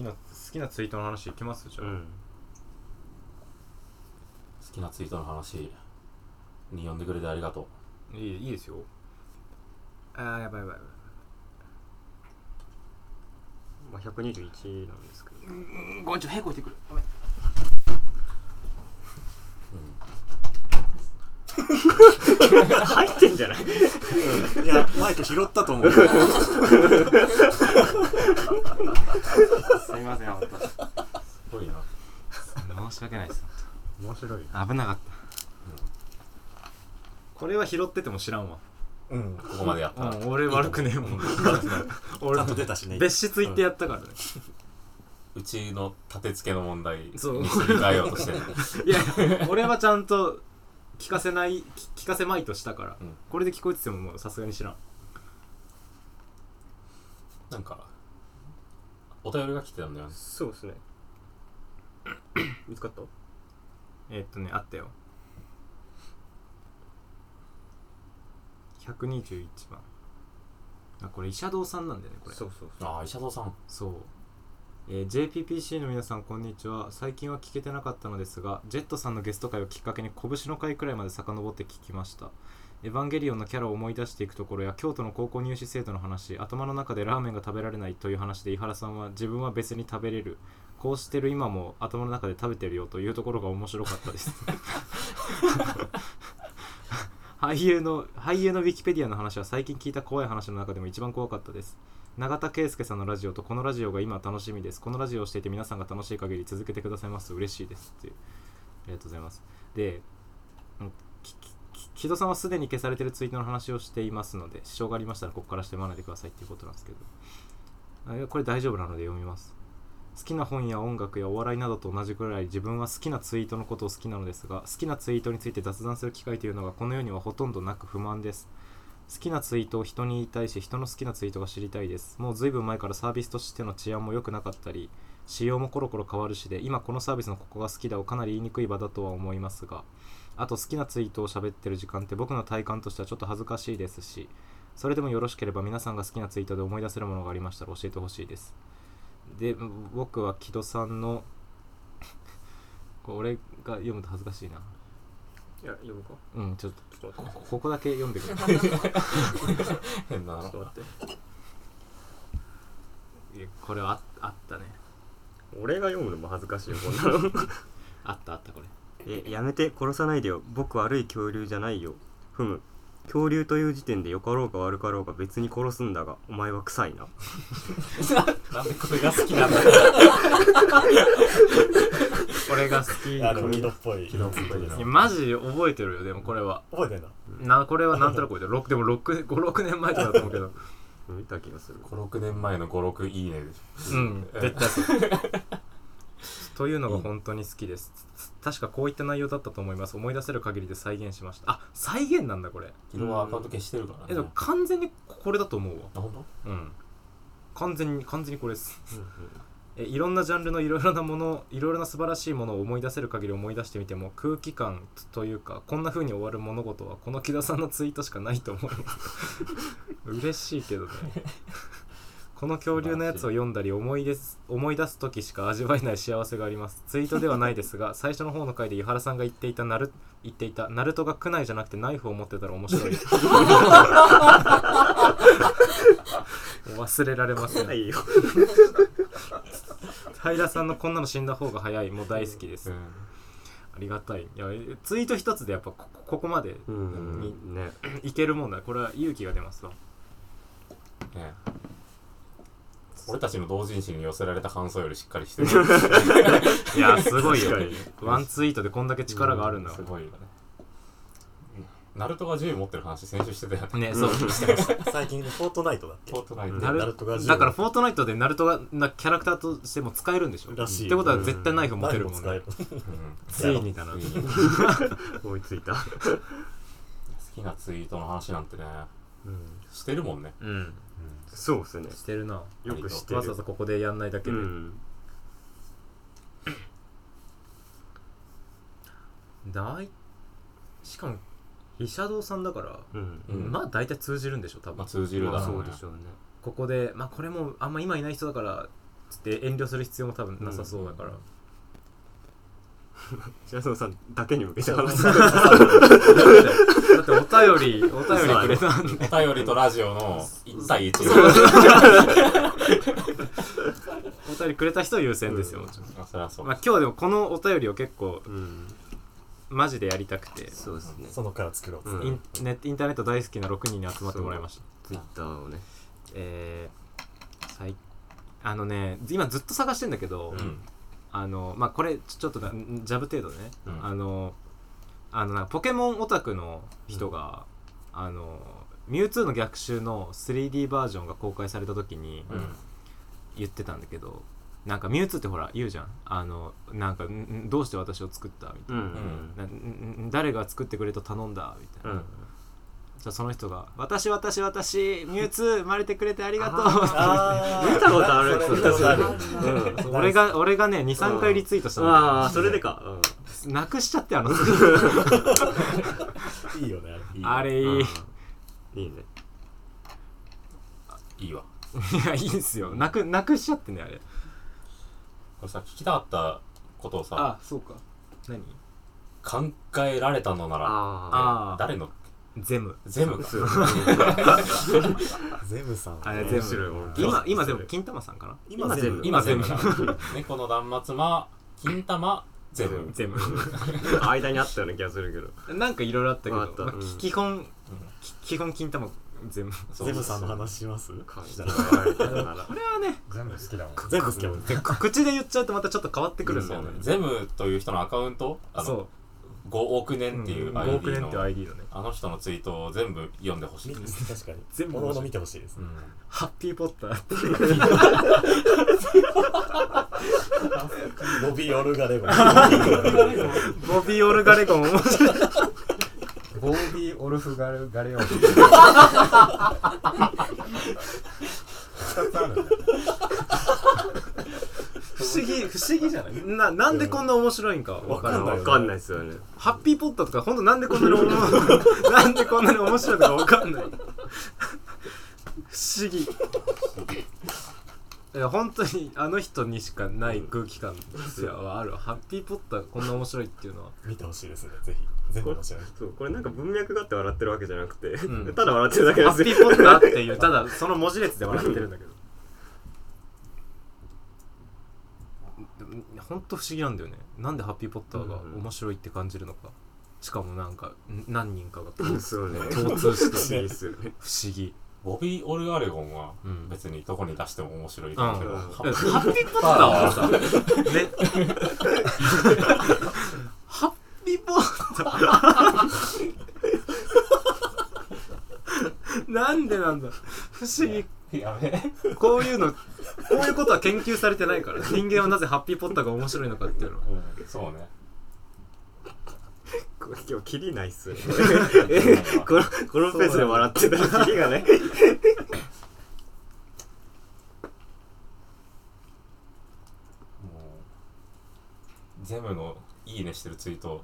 きな好きなツイートの話いきます？じゃあ、うん。好きなツイートの話に読んでくれてありがといいいいですよ。あーやばいやばいやばい。まあ121なんですけど。ごめんちょっとへこいてくる。ごめん。入ってんじゃない？いやマイク拾ったと思う すいません本うすごいな。当申し訳ないです。面白い。危なかった、これは拾ってても知らんわ。うん。ここまでやったら。うん俺悪くねえもん。ち俺ゃんと出たしね。別室行ってやったからね、うちの立て付けの問題にすそうり替えようとしてる。いや俺はちゃんと聞かせない聞聞かせまいとしたから、うん。これで聞こえててももうさすがに知らん。なんかお便りが来てたんだよね。そうですね。見つかった？えーっとねあったよ。121番。あこれ医者堂さんなんだよねこれ。そうそうそう。ああ医者堂さん。そう、えー JPPC の皆さんこんにちは。最近は聞けてなかったのですがジェットさんのゲスト会をきっかけに拳の会くらいまで遡って聞きましたエヴァンゲリオンのキャラを思い出していくところや京都の高校入試制度の話頭の中でラーメンが食べられないという話で井原さんは自分は別に食べれるこうしてる今も頭の中で食べてるよというところが面白かったです。俳優の俳優のウィキペディアの話は最近聞いた怖い話の中でも一番怖かったです。永田圭介さんのラジオとこのラジオが今楽しみです。このラジオをしていて皆さんが楽しい限り続けてくださいます。と嬉しいですって。いうありがとうございます。で木戸さんはすでに消されてるツイートの話をしていますので支障がありましたらここからして学んでくださいっていうことなんですけど。これ大丈夫なので読みます。好きな本や音楽やお笑いなどと同じくらい自分は好きなツイートのことを好きなのですが好きなツイートについて雑談する機会というのがこの世にはほとんどなく不満です。好きなツイートを人に言いたいし人の好きなツイートが知りたいです。もうずいぶん前からサービスとしての治安も良くなかったり仕様もコロコロ変わるしで今このサービスのここが好きだをかなり言いにくい場だとは思いますがあと好きなツイートを喋ってる時間って僕の体感としてはちょっと恥ずかしいですしそれでもよろしければ皆さんが好きなツイートで思い出せるものがありましたら教えてほしいです。で僕は木戸さんの これ俺が読むと恥ずかしいな。いや読むか？うんちょっとっと待って。ここだけ読んでくれ。変な。ちょっとの待って。いやこれはああったね。俺が読むのも恥ずかしいよこんなの。あったあったこれえやめて殺さないでよ。僕悪い恐竜じゃないよ。ふむ。恐竜という時点で良かろうが悪かろうが別に殺すんだがお前は臭いな。なんでこれが好きなんだ 俺が好きあの木戸っぽい。木戸っぽいないやマジ覚えてるよでもこれは。覚えてんだなこれはなんとなく覚えてる。6でも56年前とかだと思うけど。見た気がする。56年前の56いいねでしうん絶対そう というのが本当に好きです。確かこういった内容だったと思います。思い出せる限りで再現しました。あ再現なんだこれ。ょ昨日はアカウント消してるからね。えでも完全にこれだと思うわ。あ本うん。完全に完全にこれです。えいろんなジャンルのいろいろなものいろいろな素晴らしいものを思い出せる限り思い出してみても空気感というかこんな風に終わる物事はこの木田さんのツイートしかないと思います。嬉しいけどねこの恐竜のやつを読んだり思い出す思い出す時しか味わえない幸せがあります。ツイートではないですが 最初の方の回で井原さんが言っていたナル言っていたナルトが苦内じゃなくてナイフを持ってたら面白い。忘れられません。はいよ。平さんのこんなの死んだ方が早い。もう大好きです、当ありがたい。いやツイート一つでやっぱこここまでうん。ね。いけるもんだ。これは勇気が出ますわ。うんね俺たちの同人誌に寄せられた感想よりしっかりしてる。いやすごいよ。ワンツイートでこんだけ力があるんだ。すごいよね。ナルトが銃持ってる話先週してたよね。ねそう。最近フォートナイトだっけ？フォートナイト。ナルトが銃だからフォートナイトでナルトがなキャラクターとしても使えるんでしょ？らしいってことは絶対ナイフ持てるもんね。ついにだな。追 いついた。好きなツイートの話なんてねしてるもんね。うんそうっすね。してるな。よく知ってる。わざわざここでやんないだけで、うん。だいしかも飛車堂さんだから、うん。うん。まあ大体通じるんでしょ多分、まあ通じるだろうね。そうでしょうね。ここでまあこれもあんま今いない人だからつって遠慮する必要も多分なさそうだから、白園さんだけに向けて話す。だってお便りお便りくれたんで。お便りとラジオの1対1お便りくれた人優先ですよ、もちろん。あそれはそう。まあ、今日でもこのお便りを結構うん。マジでやりたくて、そうですね。そのから作ろうっつって。うん。インネインターネット大好きな6人に集まってもらいました。ツイッターをね。えー、最あのね今ずっと探してんだけど、うんあのまあこれちょっとなジャブ程度ね、うん。あのあのなんかポケモンオタクの人が、あのミュウツーの逆襲の 3D バージョンが公開された時にうん。言ってたんだけど、なんかミュウツーってほら言うじゃん。あのなんかんんどうして私を作ったみたいうんな,な、んん誰が作ってくれと頼んだみたいな、うんじゃあその人が「私私私ミュウツー生まれてくれてありがとう」あー。見たことあるそれ見たことある。うん。そう俺が俺がね23回リツイートしたの。ああそれでか。なくしちゃってあの。いいよねいいよ。あれいい。うん。いいいね。いいわ。やいいんすよ。なくなくしちゃってねあれ。これさ聞きたかったことをさ。あそうか。何？考えられたのなら。ああー誰の？ゼム。全部かゼムさんあれ全面白い。もん部今今それ全部金玉さんかな？今全部今全部全な猫の断末魔金玉全部全部間にあったような気がするけど。なんかいろいろあった。けど基本き基本金玉全部そう。ゼムさんの話します？これはね全部好きだもん。全部好きやもんで口で言っちゃうとまたちょっと変わってくるんだよね。ゼムという人のアカウント？あそう。の5億年っていう5 ID 億年っていうの ID のね。あの人のツイートを全部読んでほしいみ確かに。全部おのおの見てほしいです。うん。ハッピーポッター。ロビー・オルガレゴン。ボビー・オルガレゴン。面白いボービー・オルフガルガレオン。2つある不思議 不思議じゃない？ななんでこんな面白いんかわからんわわかんないですよね。ハッピーポッターとかほんとなんでこんなに面白いなんでこんなに面白いのかわかんない。不思議。いや本当にあの人にしかない空気感ですよあるハッピーポッターこんな面白いっていうのは。見てほしいですね。ぜひ。全部面白い。そう。これなんか文脈があって笑ってるわけじゃなくて、うん。ただ笑ってるだけハッですピーポッターっていうただその文字列で笑ってるんだけど本当不思議なんだよね。なんでハッピーポッターが面白いって感じるのか。しかもなんかん何人かが共通して不思議ですよね。不思議。ボビー・オルガレゴンはうん。別にどこに出しても面白いけど、うん。ハハッピーポッターはさ、ね、ハッピーポッター。なんでなんだ不思議やべえ。こういうのこういうことは研究されてないから。人間はなぜハッピーポッターが面白いのかっていうのは。そうね。これ今日キリないっすよ。このこのペースで笑ってた。らキリがね。もうゼムのいいねしてるツイート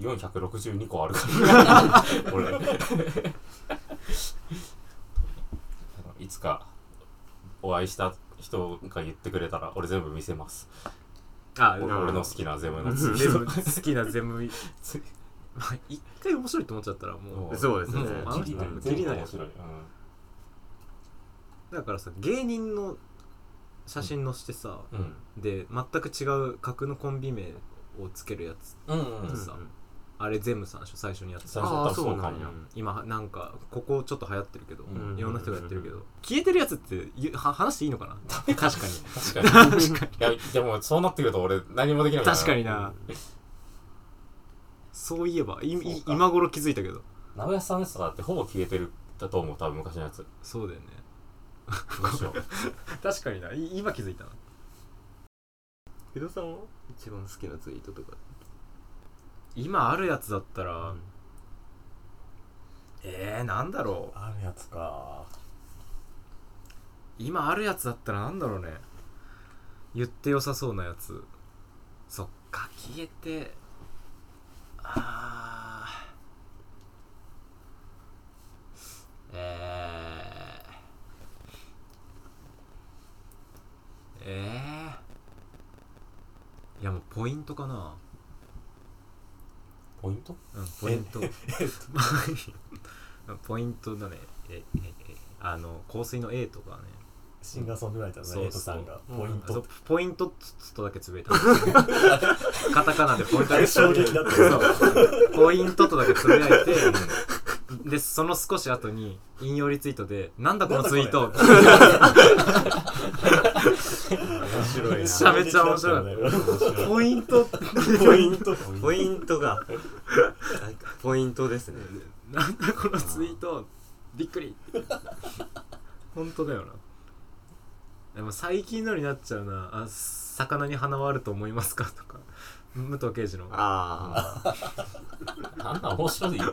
462個あるから。俺いつかお会いした人が言ってくれたら俺全部見せます。あ俺俺の好きなゼムのツイ全部ート好きな全部。まあ一回面白いと思っちゃったらももうそうですね。もうあの人うんキリない面白い、うん。だからさ芸人の写真載せてさ、うん。で全く違う架空のコンビ名をつけるやつうんうんうんさあれゼムさんでしょ最初にやってた。最初多分そうかも。や今なんかここちょっと流行ってるけど、うん。いろんな人がやってるけど、消えてるやつっては話していいのかな？確かに。確かに。いやでもそうなってくると俺何もできない確かにな。そういえばいい今頃気づいたけど。名古屋さんですとかってほぼ消えてるだと思う多分昔のやつ。そうだよね。確かにな。い今気づいたな江戸さんは一番好きなツイートとか今あるやつだったら、えー、なんだろう。あるやつか。今あるやつだったらなんだろうね。言ってよさそうなやつ。そっか消えて。あー。えー、えいやもうポイントかなポイント？うんポイント。ポイントだね。えええあの香水の A とかね。シンガーソングライターのエイトさんがポイント。ポイントっつとだけつぶやいた。カタカナでポイント。衝撃だったポイントとだけつぶやいてでその少し後に引用リツイートでなんだこのツイート。面白いな めちゃめちゃ面白い。い。ポイント。ポイント。ポイントが。ポイントですね。なんだこのツイート。びっくり。本当だよな。でも最近のになっちゃうな。あ魚に鼻はあると思いますか？とか武藤刑事の。あああ んな面白い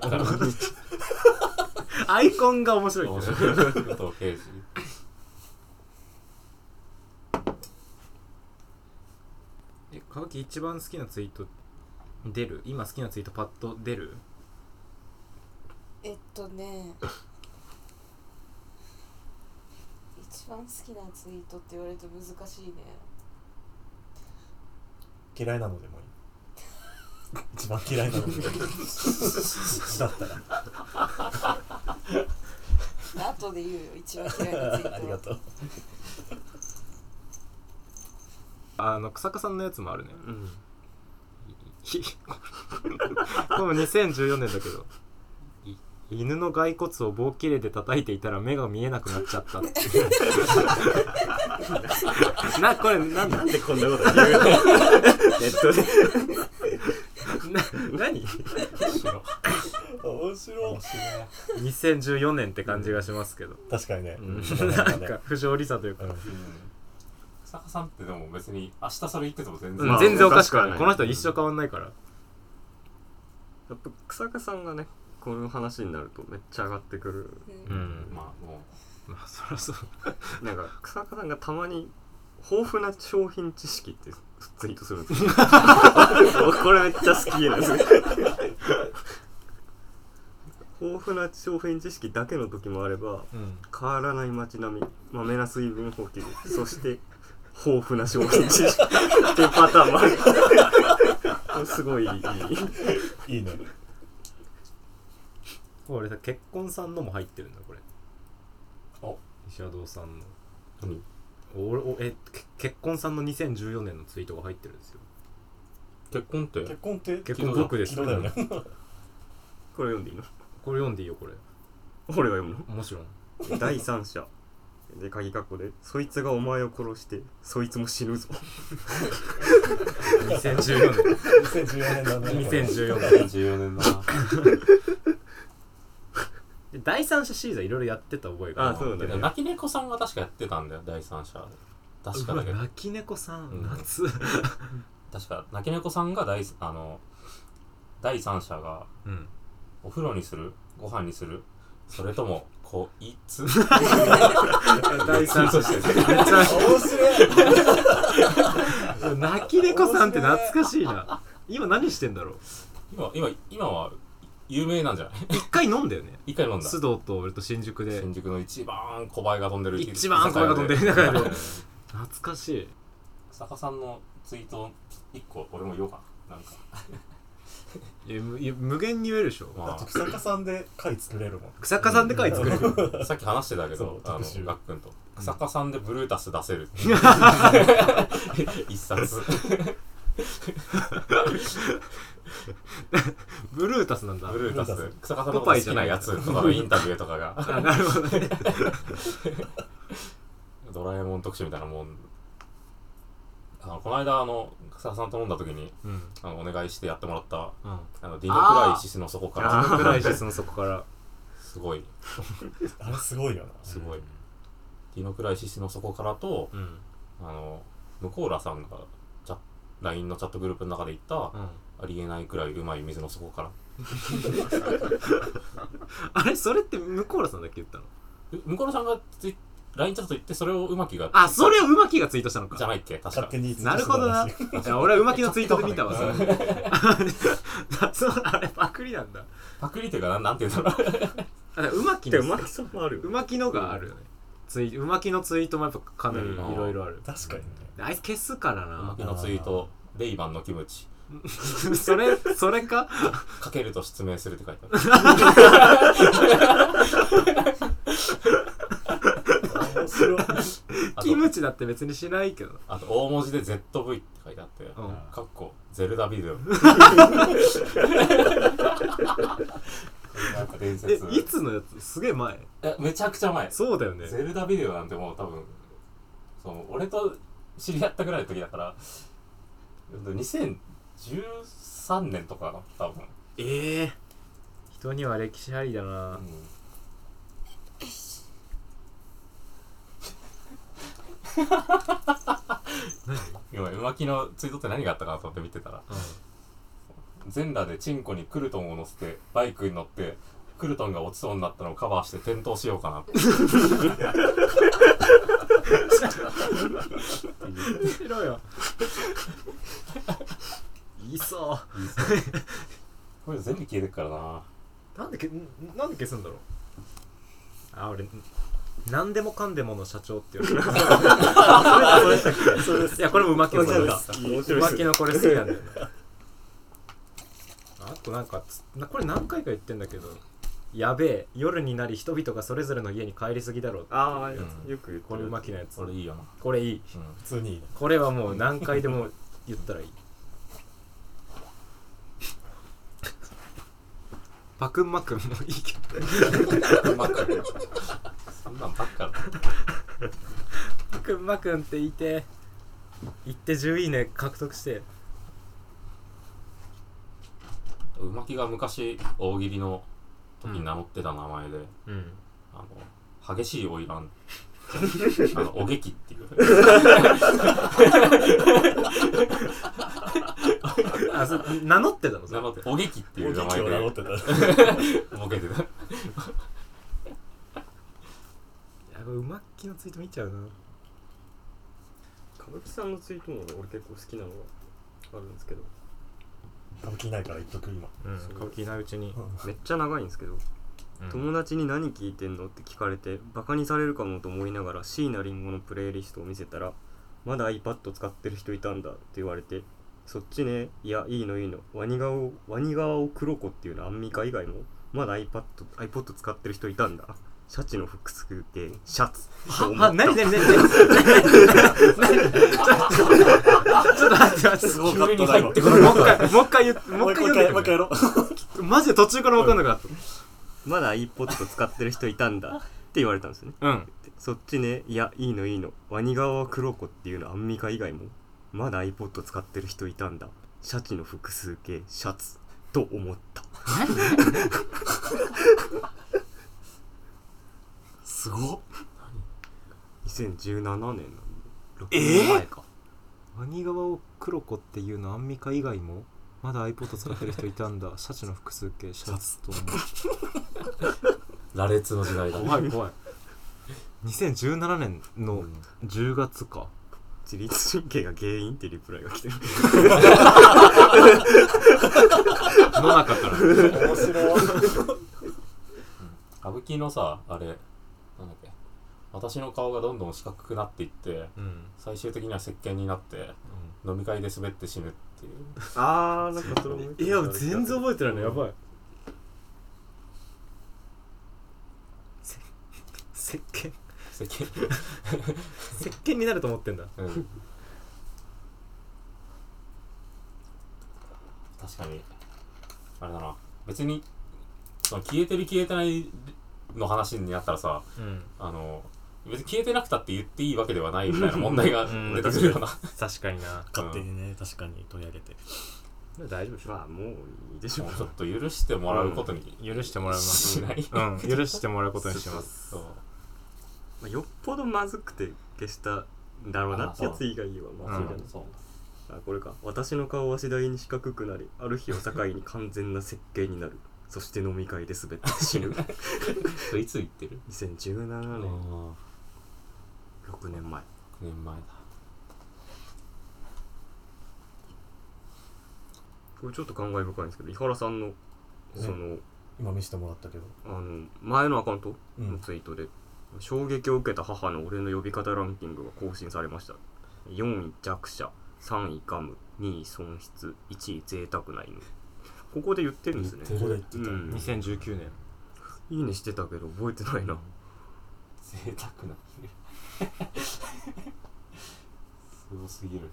アイコンが面白い。ん面白い。武藤刑事え川木一番好きなツイート出る？今好きなツイートパッと出る？えっとね。一番好きなツイートって言われると難しいね。嫌いなのでもいい一番嫌いなの。だったら。後で言うよ一番嫌いなツイートありがとう。あの草加さんのやつもあるね。うん。これも2014年だけど。い犬の骸骨を棒切れで叩いていたら目が見えなくなっちゃった。っ てなこれなんだなんでこんなこと言うの？ネットでな何？面白い。2014年って感じがしますけど、確かにね、うん。ななんか不条理さというか、うん。草加さんってでも別に明日それ言ってても全然、うんまあ全然おかしくない。確かにこの人は一生変わんないから、やっぱ草加さんがねこの話になるとめっちゃ上がってくる。うん。うん。まあもまあそりゃそう。なんか草加さんがたまに豊富な商品知識ってツイートするんですよ これめっちゃ好きなんです。よ豊富な商品知識だけの時もあればうん変わらない街並みまめな水分補給そして豊富な商品知識っていうパターンもある。すごいいい。いいね。これさ結婚さんのも入ってるんだこれ。お。石和堂さんの。う何？おおえけ結婚さんの2014年のツイートが入ってるんですよ。結婚って？結婚って？結婚僕です。昨日だよ。ね これ読んでいいの？これ読んでいいよこれ。俺が読むの？もちろん。第三者。で鍵括弧でそいつがお前を殺してそいつも死ぬぞ。2014年。2014年だね。2014年。14年だな で第三者シリーズはいろいろやってた覚えがあそうだね。泣き猫さんが確かやってたんだよ第三者。確かだけど。うわ泣き猫さん、うん。夏。確か泣き猫さんが第あの第三者がうん。お風呂にするご飯にする。それともこいつ？第三者。してめっちゃ面白い。泣き猫さんって懐かしいな。今何してんだろう？今今今は有名なんじゃない？一回飲んだよね。一回飲んだ。須藤と俺と新宿で。新宿の一番小バエが飛んでる一番小バエが飛んでる中で。う ん懐かしい。坂さんのツイート一個俺も言おうか？ななんか。いやむいや無限に言えるでしょ。まだって草加さんで貝作れるもん。草加さんで書い作れる。あ さっき話してたけどあのガックンと。草加さんでブルータス出せる一冊 ブルータスなんだ。ブルータス。草加さんの好きなやつとかのインタビューとかが。あなるほどねドラえもん特集みたいなもん。あのこの間あの草加さんと飲んだ時にうん。あのお願いしてやってもらったうん。あのディノクライシスの底かあらクライシスの底から。すごい。あれすごいよな。すごい。ディノクライシスの底からとうん。あの向こうらさんがチャ LINE のチャットグループの中で言ったうんありえないくらいうまい水の底から。あれそれって向こうらさんだっけ言ったの？え向こうらさんがツイ LINE チャット言ってそれをうまきがあそれをうまきがツイートしたのか。じゃないっけ？確かに。なるほどな。俺はうまきのツイートで見たわ、それ。そうあれパクリなんだ。パクリっていうかなんなんていうんだろう。うまきのでうまきもあるようまきのがあるよね。ツイうまきのツイートもやっぱかなりいろいろある。確かにね。あいつ消すからうまなき。のツイートレイバンのキムチ それそれか？かけると失明するって書いてある。面白い。キムチだって別にしないけど。あと大文字で ZV って書いてあって。うん。かっこゼルダビデオ。なんか伝え説いつのやつ？すげえ前。えめちゃくちゃ前。そうだよね。ゼルダビデオなんてもう多分そう俺と知り合ったぐらいの時だから2013年とかかな多分、ええ人には歴史ありだな。うん。今浮気のツイートって何があったかなと思って見てたら。全裸でチンコにクルトンを乗せてバイクに乗ってクルトンが落ちそうになったのをカバーして転倒しようかな。ってしろよいそう。これ全部消えてくからな。なんでけんなんで消すんだろう。あ俺何でもかんでもの社長って言われてるいやこれもうまきのこれ面白いうまきのこれ好きなんだよね。あとなんかこれ何回か言ってんだけどやべえ夜になり人々がそれぞれの家に帰りすぎだろうああ、ん。よくこれうるまきのやつ。それいいよな。これいい。うん普通にいいねこれはもう何回でも言ったらいいパクンマくんもいいけどばっかりそんなんばっかだパクンマくんって言って言って10いいね獲得して。うまきが昔大喜利の時に名乗ってた名前で、うん。あの激しい花魁 あのおげきっていうあそ名乗ってたの？それ名乗っておげきっていう名大きいを名乗前ってた。でボケてたいやこれうまっきのツイート見ちゃうな。歌舞伎さんのツイートも俺結構好きなのがあるんですけど。歌舞伎いないから言っとく今。うん。歌舞伎ないうちに、めっちゃ長いんですけど、友達に何聞いてんのって聞かれてバカにされるかもと思いながら椎名林檎のプレイリストを見せたらまだ iPad 使ってる人いたんだって言われてそっちねいやいいのいいの。ワニ顔ワニ側を黒子っていうのアンミカ以外もまだ iPad, iPod 使ってる人いたんだ。シャチの複数形シャツ。と思った。は何何何何何ちょっと待って待ってすごかったなもう一回もう一回言ってももう一回もう一回やろうマジで途中から分かんなかっまだ iPod 使ってる人いたんだって言われたんですよね。たうん。そっちねいやいいのいいの。ワニ側は黒子っていうのアンミカ以外もまだ iPod 使ってる人いたんだ。シャチの複数形シャツと思った。すごっ。2017年なんで6えー年前か、ワニ側を黒子っていうのアンミカ以外もまだ iPod 使ってる人いたんだ。シャチの複数形シャツと思う 羅列の時代だ。怖い怖い。2017年の10月か。自律神経が原因ってリプライが来てる。の中から。面白い。歌舞伎のさあれなんだっけ。私の顔がどんどん四角くなっていってうん。最終的には石鹸になって飲み会で滑って死ぬっていう。あーなんかそれもいや全然覚えてないのやばいせ石鹸？石鹸？石鹸になると思ってんだ。うん。確かに。あれだな。別にその消えてる消えてないの話になったらさうん。あの別に消えてなくたって言っていいわけではないみたいな問題がうん。出てくるような。確かにな。勝手にね確かに取り上げて。大丈夫でしょ。まあもういいでしょもうちょっと許してもらうことに許してもらいます。しない。うん。許してもらうことにします。そうまあ、よっぽどまずくて消したんだろうなってやつ以外はまずいじゃない、あこれか。私の顔は次第に四角くなりある日を境に完全な設計になる。そして飲み会で滑って死ぬ。それいつ言ってる？2017あ年。あ6年前。9年前だ。これちょっと感慨深いんですけど井原さんのその、今見せてもらったけど。あの前のアカウント？うん。のツイートで、衝撃を受けた母の俺の呼び方ランキングが更新されました。4位弱者3位ガム2位損失1位贅沢な犬。ここで言ってるんですね。ここで言ってた。うん。2019年。いいねしてたけど覚えてないな。贅沢な すごすぎる。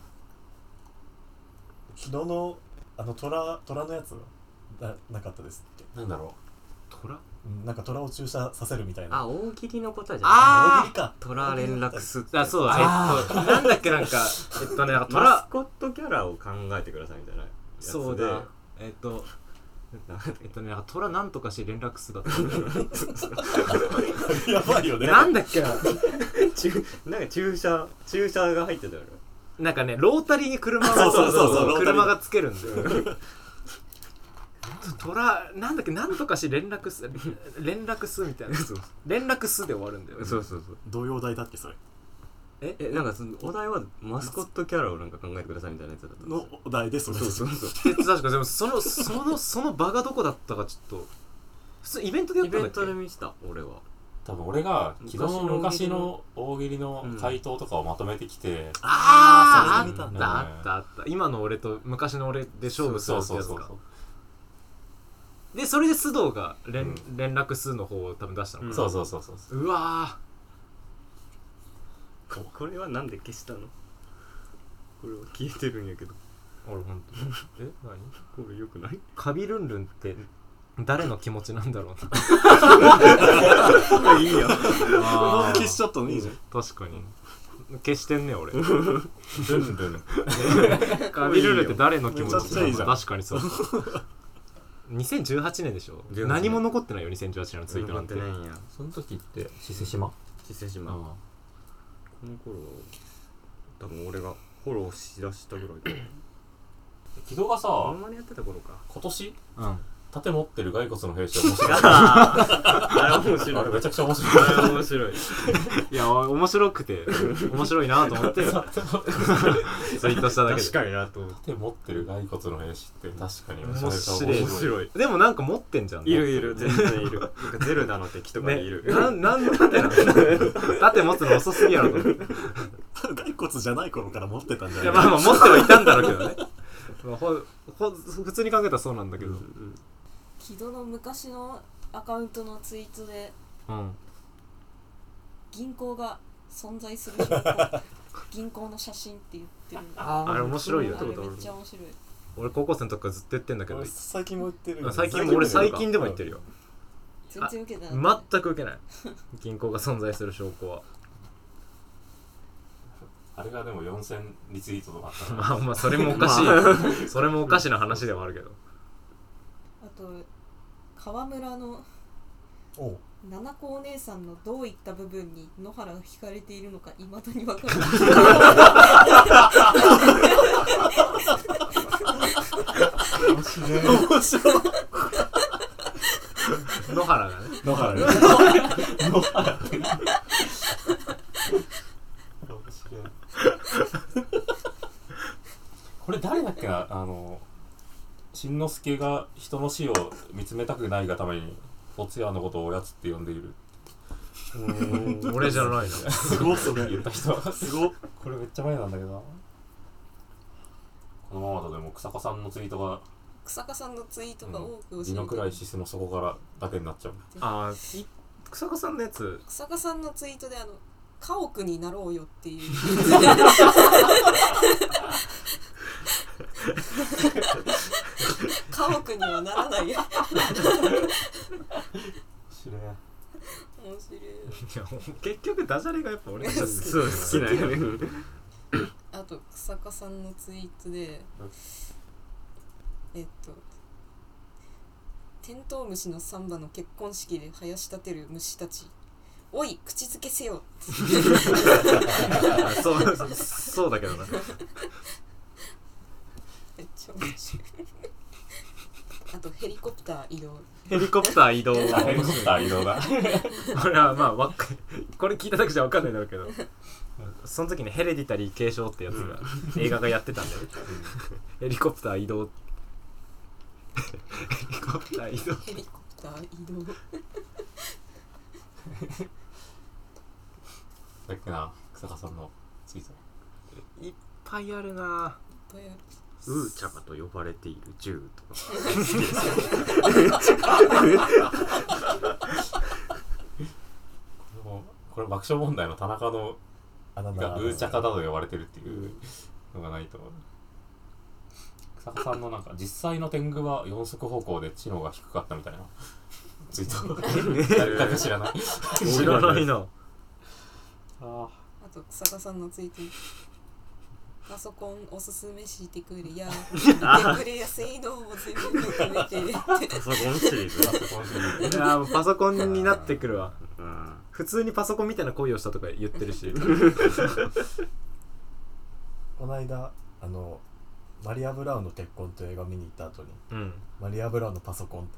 昨日のあの虎虎のやつは？ななかったですっけ？なんだろ虎う。んなんか虎を注射させるみたいな。あ大喜利の答えじゃあない大喜利か。虎連絡すあそうだあえっとなんだっけなんか えっとねマ虎。スコットキャラを考えてくださいみたいなやつで。そうだ。えっと えっとね虎なんとかして連絡すだったやばいよね。なんだっけな。注なんか注射注射が入ってたよね。なんかねロータリーに車がそうそうそう車がつけるんだよ虎なんだっけなんとかし連絡す 連絡すみたいな。連絡すで終わるんだよそうそうそう。同様題だっけそれ？えなんかそのお題はマスコットキャラをなんか考えてくださいみたいなやつだったのお題でそれ。そうそうそう。え確かでもそのそのその場がどこだったかちょっと。普通イベントでやイベンったんだっけ？トで見せた俺は。う多分俺が昨日の昔昔のの大喜利の回答とかをまとめてきて、あーあそれで見たんだったあったあった。今の俺と昔の俺で勝負するってやつかでそれで須藤が連,、う連絡数の方を多分出したのか、そうそうそうそうそう。うわここれはなんで消したの？これは消えてるんやけど。ー俺ほんと？え何？これよくない？カビルンルンって誰の気持ちなんだろういいや。な消しちゃったのいいじゃん。確かに。消してんね俺。ルンルン。カビルンルンって誰の気持ちめちゃくちゃいいじゃん。確かにそう2018年でしょ？18年。何も残ってないよ2018年のツイートなんて。残ってないんや。その時って伊勢島？伊勢島。こあ。の頃多分俺がフォローしだしたぐらいか木戸がさあんまりやってた頃か。今年？うん盾持ってる骸骨の兵士面白い。あれ面白い。あれめちゃくちゃ面白い。あれ面白いいや面白くて面白いなと思ってツイートしただけで。確かになと思って。盾持ってる骸骨の兵士って確かにめちゃ面めちゃ白い。面白い。でもなんか持ってんじゃん。いるいる全然いる。なんかゼルダの敵とかねいる、なんなんの盾なの？盾持つの遅すぎやろと。思って骸骨じゃない頃から持ってたんじゃない？いやまあまあ持ってはいたんだろうけどね。まあほほ普通に考えたらそうなんだけど木戸の昔のアカウントのツイートでうん。銀行が存在する証 拠銀行の写真って言ってるああれ面白いよ。あれめっちゃ面白い。俺高校生の時からずっと言ってんだけど俺最近も言ってるよ最近も俺最近でも言ってるよ。全然受けてない。全く受けない。銀行が存在する証拠は。あれがでも4000リツイートとかあったら。まあまあそれもおかしい。それもおかしな話ではあるけど。あと川村のおう。七子お姉さんのどういった部分に野原が惹かれているのかいまだにわからない。面白い。野原がね。野原ね。これ誰だっけな？あのしんのすけが人の死を見つめたくないがためにおつやのことをおやつって呼んでいる。俺じゃないのすごっそれ。言った人。すごっ。これめっちゃ前なんだけど。なこのままだとでも草加さんのツイートが草加さんのツイートが多く教えてディノクライシスの底からだけになっちゃう。ああい草加さんのやつ？草加さんのツイートであの家屋になろうよっていう 家屋にはならない。よ知れん。面白い。いや結局ダジャレがやっぱ俺が好き。そう好きなんやね。あと草加さんのツイートでえっとテントウムシのサンバの結婚式で生やし立てる虫たち。おい口づけせよ。あ そうそうそうだけどな。めっちゃ面白いあとヘリコプター移動。ヘリコプター移動。あヘリコプター移動だ。俺はまあわこれ聞いただけじゃわかんないだろうけど。その時にヘレディタリー継承ってやつが映画がやってたんだよ。ねヘリコプター移動。ヘリコプター移動。ヘリコプター移動。だっけな草加さんのツイート。いっぱいあるな。いっぱいあるウーチャカと呼ばれている銃とかこれ爆笑問題の田中のあなん。がウーチャカだと呼ばれてるっていうのがないと草加さん。のなん。か実際の天狗は四足歩行で知能が低かったみたいなツイート誰か知らない知らないなああと草加さん。のツイートパソコンおすすめしてくれや。見てくれや性能も全部含めて。パソコンシリーズ。あ今週いやもうパソコンになってくるわ。うん。普通にパソコンみたいな恋をしたとか言ってるし。この間あのマリア・ブラウンの結婚という映画見に行った後にうん。マリア・ブラウンのパソコン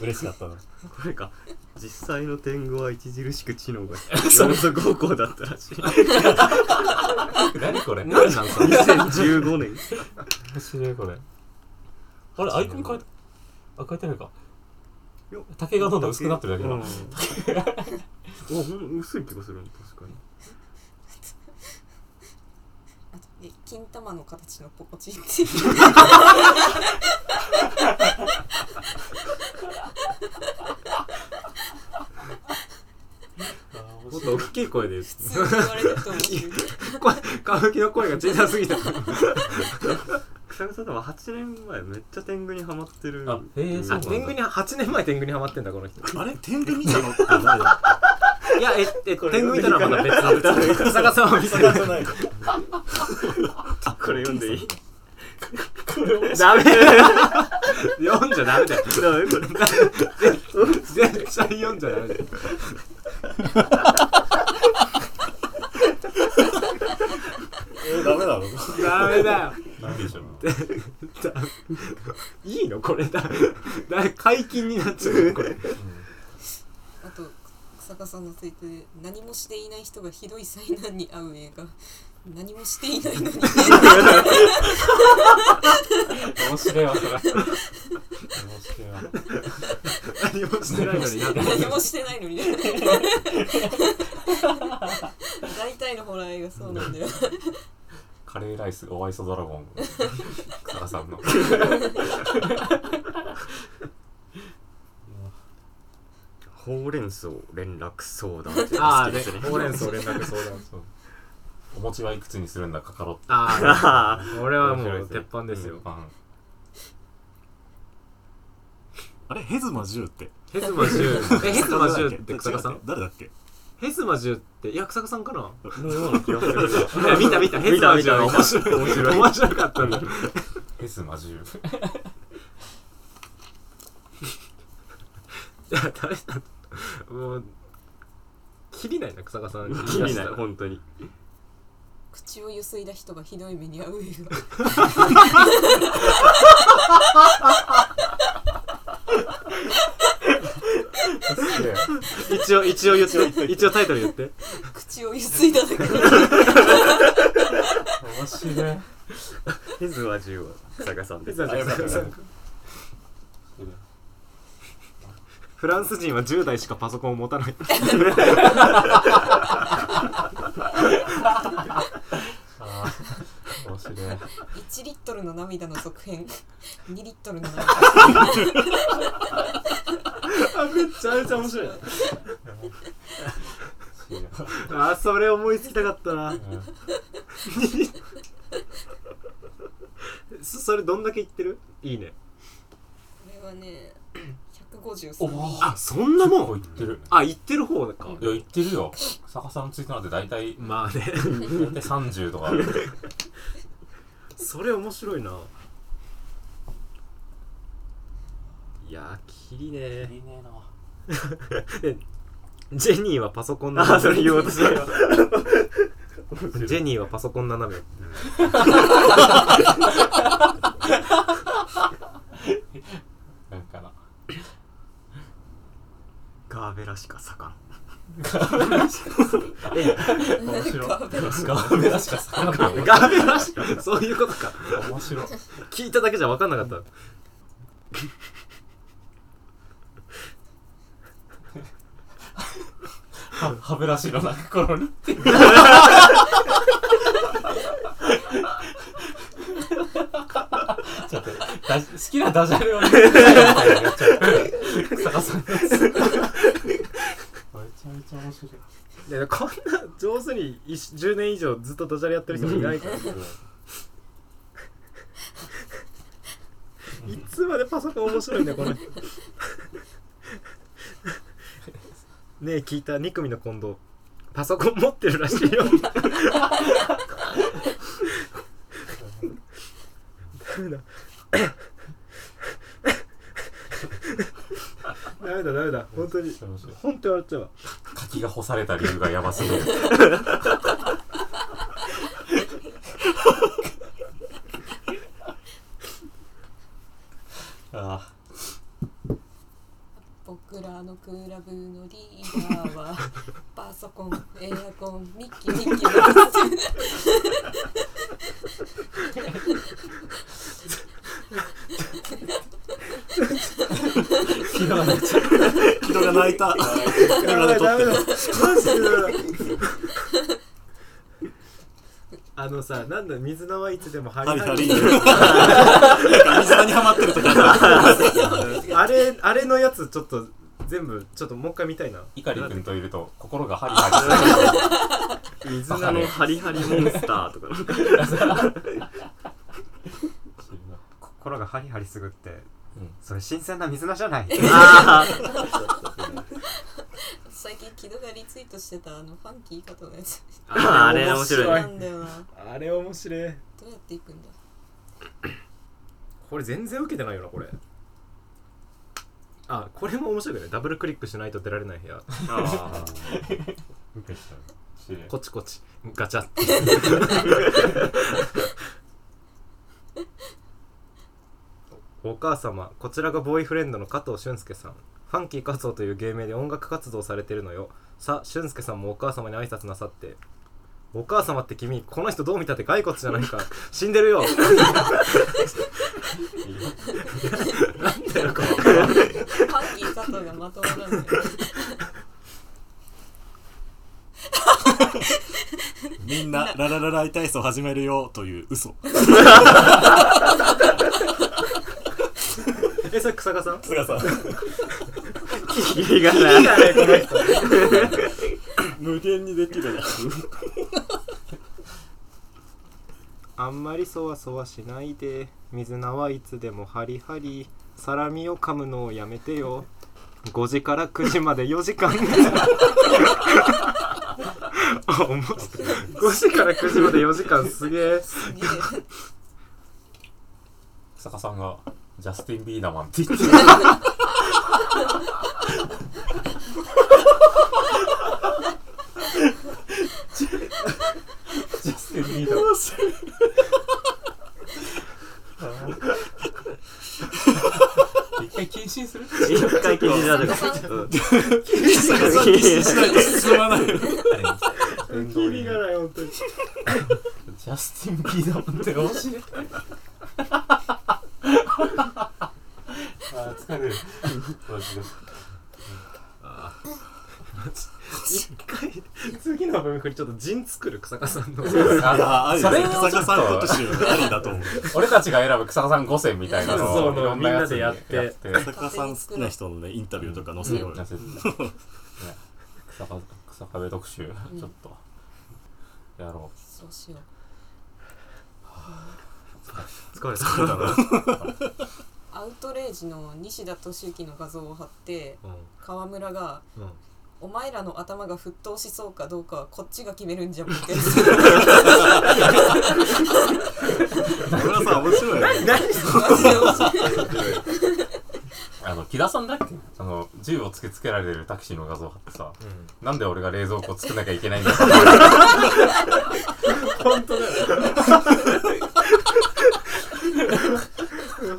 嬉しかったのこれか。実際の天狗は著しく知能が四足歩行だったらしい。何これ？何なんそれ2015年。面白いこれ？あれアイコン変えあ変えてないか。竹がどんどん薄くなってるだけだ、うん。おほん薄い気がする確かにあとえ金玉の形のポコチっていうもっと大きい声で言う普通に言われると思う声歌舞伎の声が小さすぎた草野さんでも8年前めっちゃ天狗にハマってるあへえそうなんだ天狗に8年前天狗にハマってんだこの人あれ天狗見たのって誰だいやええ天狗見たのはまだ別草加さ見てないこれ読んでいい ダメ。読んじゃダメだよ。ダメこれ絶対読んじゃダメだよ。えーダメなの？ダメだよ。なんでしょう？いいの？これ。だだ解禁になっちゃうよこれ。あと草加さんのツイートで何もしていない人がひどい災難に遭う映画。何もしていないのに。面白いわそれ。面白いわ。何もしてないのに。なんで何もしてないの大体のホラー映画そうなんだよ。カレーライスお愛想ドラゴン。草田さんのほうれん草連絡相談ってああね好きです ね。ほうれん草連絡相談そうお餅はいくつにするんだカカロットああ俺はもう鉄板ですよ。あれヘズマ10って？ヘズマ10 えヘズマ10って草加さん？誰だっけ？ヘズマ10っていや草加さんかな？のような気がする。いや見た見た。ヘズマ10は面白い面白い。面白かったんだヘスマジュいや 誰だ もう切りないな草加さんに。気にない。本当に。口をゆすいだ人がひどい目に遭う映一応一応言って一応タイトル言って。画口をゆすいだだけ。で面白い。ヘズは10は草加さんですヘズマ10草加さんフランス人は10代しかパソコンを持たない。面白い。1リットルの涙の続編。2リットルの涙。あめっちゃめちゃ面白い。あそれ思いつきたかったな。そそれどんだけ言ってる？いいね。これはねお153おあそんなもん？結構いってる。あ言ってる方か。いや言ってるよ。坂さんのツイートなんて大体まあね。大体30とか。それ面白いな。いやーキリねいいね えな。ジェニーはパソコンあそれ言おうとしたよ。ジェニーはパソコン斜め なんかなガーベラしか盛ん。面白い。ガーベラしかさなかったガーベラしそういうことか。面白い。聞いただけじゃ分かんなかった。は歯ブラシの泣く頃にちょっとダジ好きなダジャレを言ってたみたいになっちゃう草加さんめちゃめちゃ面白いいやこんな上手に一10年以上ずっとダジャレやってる人もいないから。いつまでパソコン面白いんだよこの人ねえ聞いた2組の近藤パソコン持ってるらしいよ。ダメだ。ダメだダメだ。本当に。本当に笑っちゃうわ。柿が干された理由がやばすぎる。あ僕らのクラブのリーダーは パソコンエアコンミッキーミッキー昨日の人が泣いた人がね撮ってあのさなんだ水菜はいつでもハハリハリリ水場にはまってる時あ あれあれのやつちょっと全部ちょっともう一回見たいな。碇君といると心がハリハ 水菜のハリハリモンスターとか。リする心がハリハリすぐって、うん。それ新鮮な水菜じゃない？あ 最近木戸がリツイートしてたあのファンキー加藤のやつ。ああれ面白ないあれ面白い。うやっていくんだ？これ全然受けてないよなこれあこれも面白いね。ダブルクリックしないと出られない部屋。あ受けちゃう知り合いこっちこっち。ガチャ。っ てお母様こちらがボーイフレンドの加藤俊介さん。ファンキー加藤という芸名で音楽活動をされてるのよ。さ俊介さんもお母様に挨拶なさって。お母様って君この人どう見たって骸骨じゃないか。死んでるよ なんだよこれファンキー加藤がまともなんだよみんな。ラララライ体操始めるよという嘘。えそれ草加さん？菅さん。キリがない。いやねこの人無限にできるな。あんまりそわそわしないで。水菜はいつでもハリハリサラミを噛むのをやめてよ。5時から9時まで4時間。あ面白い5時から9時まで4時間すげえ。すげえ草加さんがジャスティン・ビーダマンって言って。ジャスティン・ビーダマン 一回謹慎する？一回禁止だとかうん進まない。がない本当にジャスティン・ビーダマンって面白いあー疲れる。マジで一回次の分振りちょっと陣作る草加さんのあありそれを草加さん特集ありだと思う。俺たちが選ぶ草加さん5選みたいなのそうをみんなでやって。草加さん好きな人のねインタビューとか載せようよ。ね草加草壁特集ちょっとやろそうしよ疲れた。うアウトレイジの西田敏行の画像を貼ってうん。川村がうんお前らの頭が沸騰しそうかどうかはこっちが決めるんじゃんってこれはさ面白いよね。うあの木田さんだっけ？あの銃を突きつけられてるタクシーの画像貼ってさ。なんで俺が冷蔵庫作んなきゃいけないんだ？本当だよ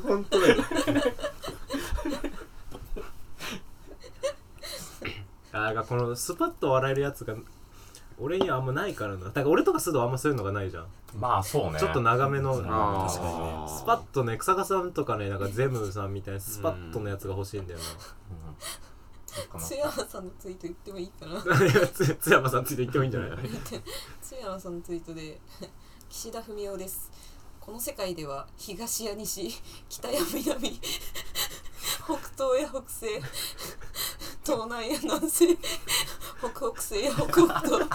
本当だよあーがこのスパッと笑えるやつが俺にはあんまないからな。だから俺とか須藤あんまそういうのがないじゃん、まあそうね。ちょっと長めの。あー。確かにね。スパッとね草加さんとかねなんかゼムさんみたいなスパッとのやつが欲しいんだよな、津山さんのツイート言ってもいいかな。津山さんついて言ってもいいんじゃない？津山さんのツイートで 岸田文雄ですこの世界では東や西北や南北東や北西東南や南西北北西や北北東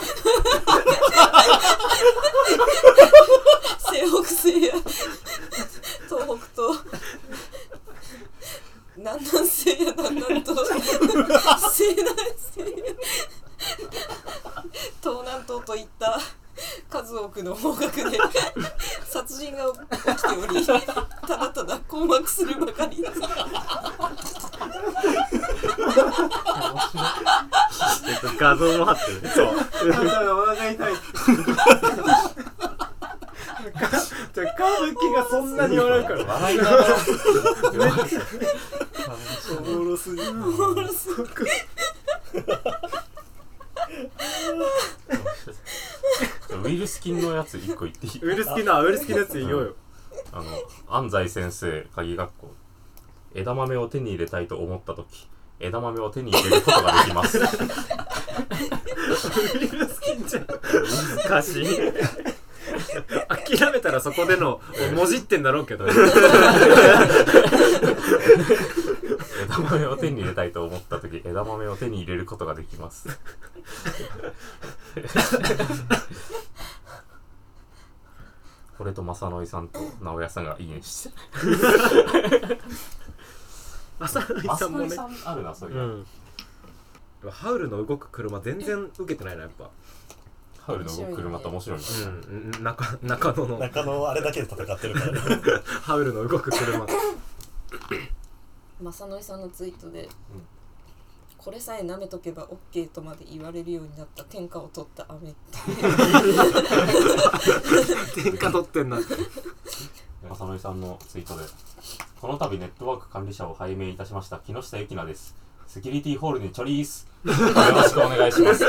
西北西や東北東南南西や南南東西南西や東南東といった数多くの方角で殺人が起きておりただただ困惑するばかり。ですえっと画像も貼ってるそうお腹痛いじゃ歌舞伎がそんなに笑うから。笑いながら。おもろすぎる。ウイルス菌のやつ一個言っていい？ウイルス菌のウイルス菌のやつ言おうよ。あの安西先生鍵学校枝豆を手に入れたいと思った時枝豆を手に入れることができます。ウイルス菌じゃん。難しい。諦めたらそこでのもじってんだろうけど。枝豆を手に入れたいと思った時枝豆を手に入れることができますこれと正則さんと直哉さんがいいねして。浅野さんもね。正則さんあるなそういうう、ん。ハウルの動く車全然受けてないなやっぱ。ハウルの動く車って面白いねうん中中野の。中野あれだけで戦ってるからね。ハウルの動く車。正則さんのツイートで、これさえ舐めとけば OK とまで言われるようになった天下を取った飴って。天下取ってんな。正則さんのツイートでこの度ネットワーク管理者を拝命いたしました木下ゆきなです。セキュリティホールにチョリースよろしくお願いします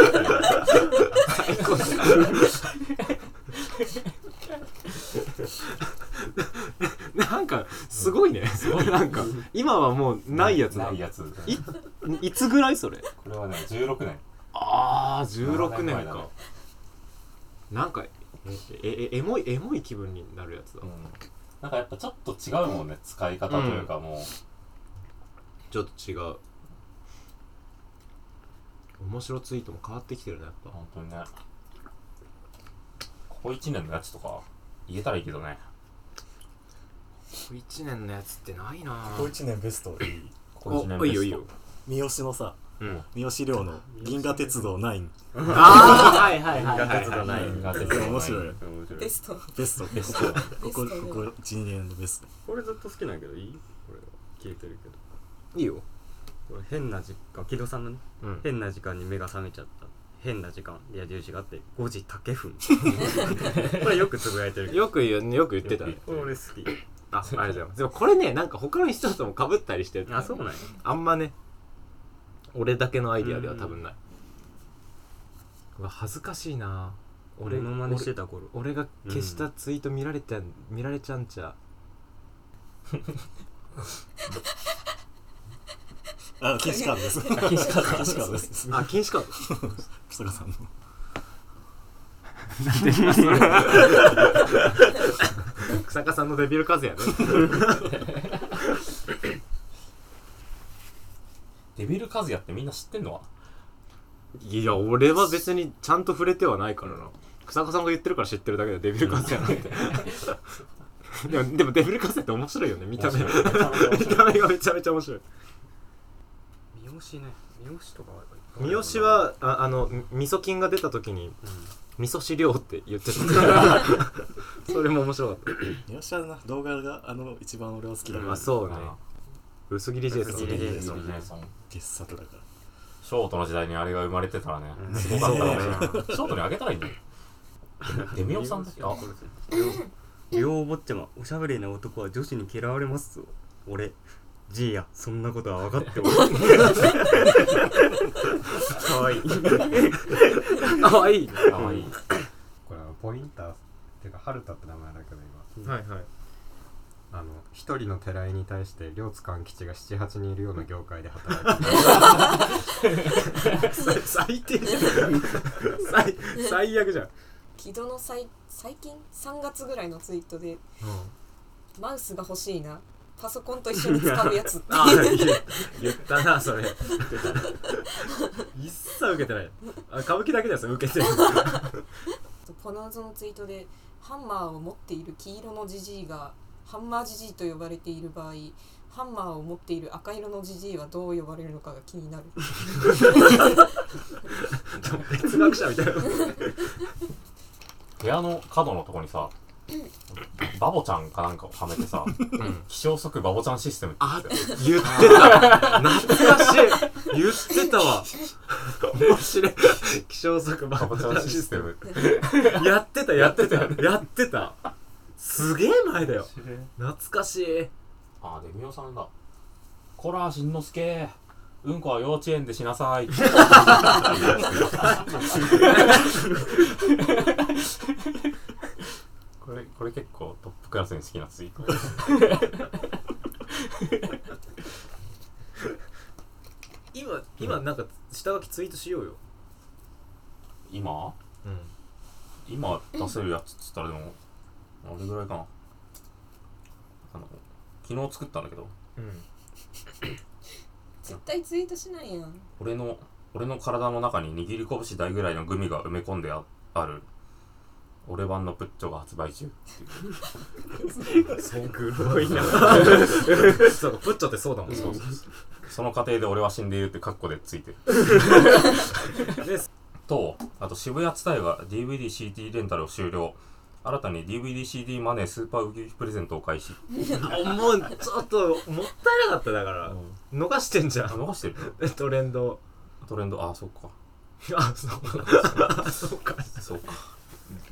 なんかすごいね。なんか今はもうないやつだ。ないやつ。い いつぐらいそれ？これはね16年ああ16 7年かなんかええエモいエモい気分になるやつだ。うん。なんかやっぱちょっと違うもんね使い方というかもう、ちょっと違う。面白ツイートも変わってきてるねやっぱ。本当にね。ここ1年のやつとか言えたらいいけどね1年のやつってないな。ここ1年ベスト。いいここ1年おいいよいいよ。三好のさうん。三好亮の銀河鉄道9ああはいはいはい銀河鉄道ない銀河鉄これ面白い。面白い。ベスト。ベスト。ベスト。ここここ12年のベスト。これずっと好きなんやけどいい？これは。消えてるけど。いいよ。これ変な時間木戸さんのね。うん。変な時間に目が覚めちゃった。変な時間。矢印があって5時竹分 これよくつぶやいてるけど。よく言うよく言ってた。ねこれ俺好きあありがとうございますでもこれねなんか他の人とも被ったりしてるあそうなんや。あんまね俺だけのアイディアでは多分ない。うわ恥ずかしいな。俺俺の真似してた頃。俺が消したツイート見られてん、見られちゃうんちゃ。あ禁止カードです。禁禁止カード。禁止カードです。うあ禁止か草加さんの草加さんのデビル風やね。デビルカズヤってみんな知ってんの？はいや俺は別にちゃんと触れてはないからな。草加さんが言ってるから知ってるだけでデビル風やなんて。でもでもデビル風って面白いよね。見た目面白い。めちゃめちゃ面見白いた目がめちゃめちゃ面白い。三好ね。三好とかは三好はああのみ味噌菌が出た時に味噌汁量って言ってた。それも面白かっ三好はな動画があの一番俺は好きただから。まあそうね。あ薄切りジェイソン薄切りジェイジソン傑作だからショートの時代にあれが生まれてたらね。うん。すごかったかもしれないそうショートにあげたらいいんだよ。デミオさんだっけあ両坊ちゃまおしゃべりな男は女子に嫌われますぞ。俺じいやそんなことは分かっておる かわい。いかわいいね。かわい。いこれはポインターっていうかハルタって名前だけど今。はいはい。あの一人の寺井に対して両津勘吉が78人いるような業界で働いてる。最低じゃん。最最悪じゃん、木戸の最最近？3月ぐらいのツイートでマウスが欲しいなパソコンと一緒に使うやつって ああ言言ったなそれ。一切受けてない。あ歌舞伎だけですよ受けてる。この謎のツイートでハンマーを持っている黄色のジジイがハンマージジイと呼ばれている場合ハンマーを持っている赤色のジジイはどう呼ばれるのかが気になる。哲学者みたいな。部屋の角のとこにさバボちゃんかなんかをはめてさ気象速バボちゃんシステムってあ言ってた。懐かしい。言ってたわ。面白い。気象速バボちゃんシステム。やってたやってた。やってた。すげえ前だよ。懐かしい。あデミオさんだ。こらしんのすけうんこは幼稚園でしなさい これこれ結構トップクラスに好きなツイート。今今なんか下書きツイートしようよ。今？うん。今出せるやつっつったらでもあれぐらいかな。あの昨日作ったんだけど。うん。絶対ツイートしないやん。俺の俺の体の中に握り拳大ぐらいのグミが埋め込んであある俺版のプッチョが発売中そうグロいなそうかプッチョってそうだもん。そうそうそう。その過程で俺は死んでいるってカッコでついて。るでとあと渋谷ツタヤが DVDCD レンタルを終了。新たに DVDCD マネースーパーウキウキプレゼントを開始。あもうちょっともったいなかっただから。逃してんじゃあん逃してるトレンド。トレンド？あそっか。あそう。あ そうか。そうか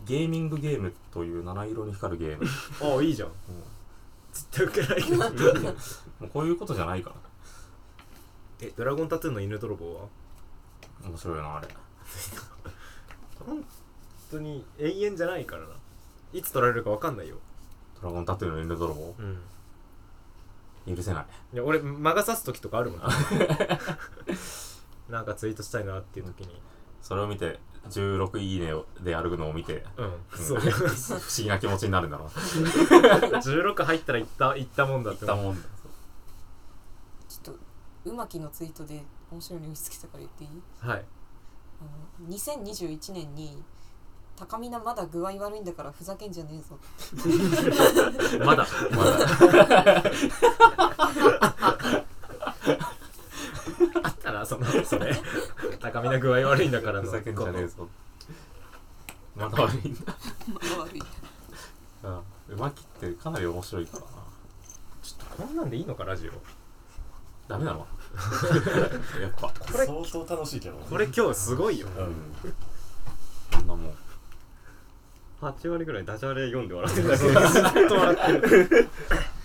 ゲーミングゲームという七色に光るゲーム。あいいじゃん。絶対受けないけどもうこういうことじゃないから。えドラゴンタトゥーの犬泥棒は？面白いなあれ。本当に永遠じゃないからな。いつ取られるか分かんないよ。ドラゴンタトゥーの犬泥棒？うん。許せない。いや俺魔が差す時とかあるもんなんかツイートしたいなっていう時に。それを見て16いいねで歩くのを見てうん、うん。そう。不思議な気持ちになるんだ ろうな16入ったら行った行ったもんだって。言ったもんだ。ちょっとうまきのツイートで面白いの見つけたから言っていい？はい。あの2021年に高見なまだ具合悪いんだからふざけんじゃねえぞ。まだ。まだ そのそれ。高みな具合悪いんだからのふざけんじゃねえぞ。まだ悪いんだまだ悪い。うん。うまきってかなり面白いからな。ちょっとこんなんでいいのかラジオ。ダメなの？やっぱ。これ相当楽しいけどこれ今日すごいよ。うん。そんなもん。8割ぐらいダジャレ読んで笑ってるだけずっと笑ってる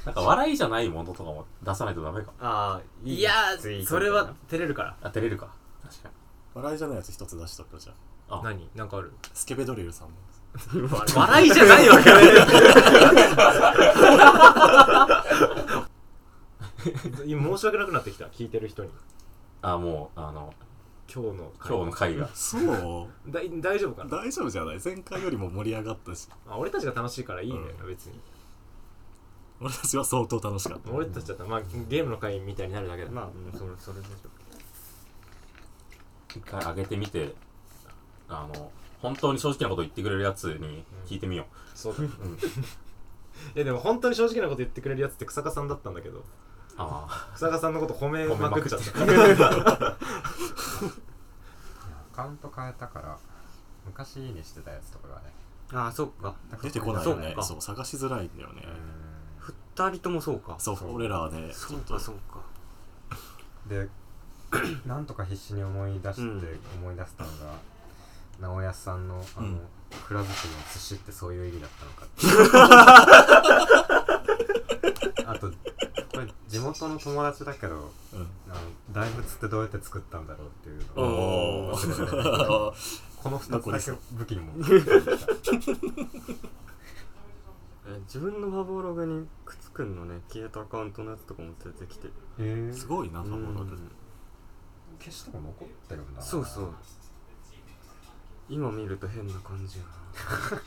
なんか笑いじゃないものとかも出さないとダメか。ああいいいやツイートそれは照れるから。あ照れるか。確かに。笑いじゃないやつ一つ出しとくよじゃあ。あ。何？なんかある？スケベドリルさんの 笑いじゃないわけ今申し訳なくなってきた聞いてる人にあもうあの今日の今日の回がそうだ大丈夫かな大丈夫じゃない前回よ。りも盛り上がったしあ俺たちが楽しいからいいね、うん別に俺たちは相当楽しかった。俺たちだったらまあゲームの回みたいになるだけだ。まあうんそれそれでしょ。一回上げてみてあの本当に正直なこと言ってくれるやつに聞いてみよそうだ。う、うん、いやでも本当に正直なこと言ってくれるやつって草加さんだったんだけど。あ草加さんのこと褒めまくっちゃった。ア カウント変えたから昔いいねしてたやつとかがね。ああそっか。出てこないよね。そう探しづらいんだよね2人ともそうか。そうそう。俺らはねそうかそうか。で なんとか必死に思い出してうん。思い出したのが直哉さんのあの、うん。クラブチの寿司ってそういう意味だったのかって。あとこれ地元の友達だけどうん。あの大仏ってどうやって作ったんだろうっていうのおをーこの2つだけ武器にも え自分のファボログにくっつくんのね。消えたアカウントのやつとかも出てきて。え。ー、すごいなファボログ。うん消しても残ってるんだ。そうそう。今見ると変な感じやな。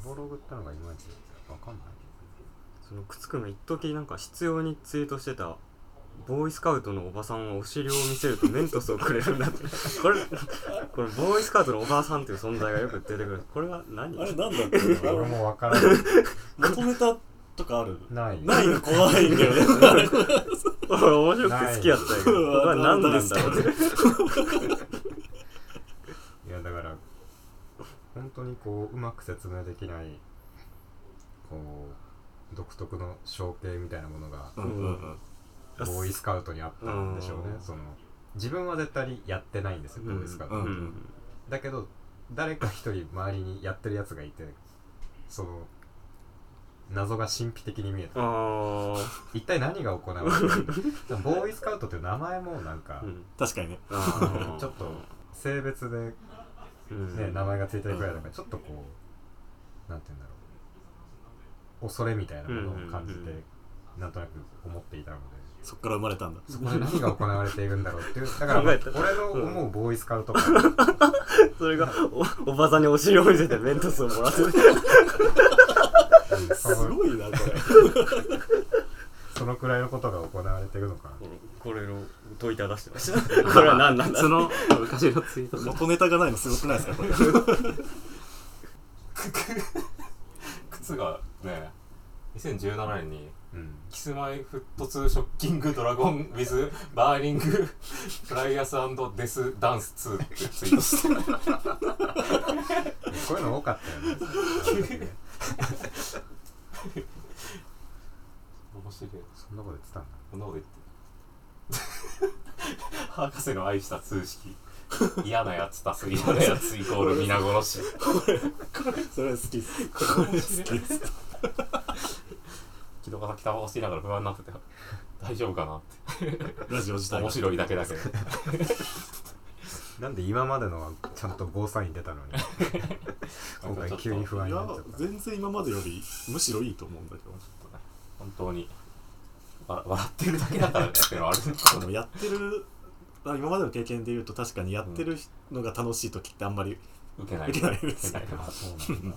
ファボログってのがいまいちわかんない。そのくっつくの一時なんか必要にツイートしてたボーイスカウトのおばさんはお尻を見せるとメントスをくれるんだって。これこれボーイスカウトのおばさんっていう存在がよく出てくる。これは何？あれなんだっけな俺もわからない元ネタとかある？ない。ないの怖いんだよね。俺面白くて好きやったんやけどこれは何なんだろうね。いやだから本当にこううまく説明できないこう独特の象形みたいなものがうんうんうんボーイスカウトにあったんでしょうね。うん。その自分は絶対にやってないんですよボーイスカウト、だけど誰か一人周りにやってるやつがいてその謎が神秘的に見えた。一体何が行われてるんだでもボーイスカウトっていう名前もなんか、うん。確かにね。ちょっと性別でうん。ね、名前がついてるくらいだからちょっとこうなんて言うんだろう。恐れみたいなものを感じて、うん。なんとなく思っていたのでそっから生まれたんだ。そこで何が行われているんだろうっていう。だから、考えた俺の思うボーイスカウト。感、それがおおばさんにお尻を見せてメントスをもらって。るそのすごいなこれ。そのくらいのことが行われているのかな。これを問いただしてました。これは何なんだその昔のツイート元ネタがないのすごくないですかこれ。靴がね2017年にうんキスマイフットツーショッキングドラゴン with バーニングフライアスデスダンス2ってツイートしてこういうの多かったよね。面白い。そんなこと言ってたんだ。こんなこと言って博士の愛した通式嫌なやつ足す。嫌なやつイコール皆殺し。それ好きっす。好きっす木戸が先タバコ吸いながら不安になってて 大丈夫かなって。ラジオ自体が。面白いだけだけど。なんで今までのはちゃんとゴーサイン出たのに。今回急に不安になっちゃった。全然今までよりむしろいいと思うんだけど。本当に。わ笑ってるだけだからっていうのはあるんだでもやってるあ今までの経験で言うと確かにやってるのが楽しい時ってあんまり受けない。受けないです受けないあそうなんだ。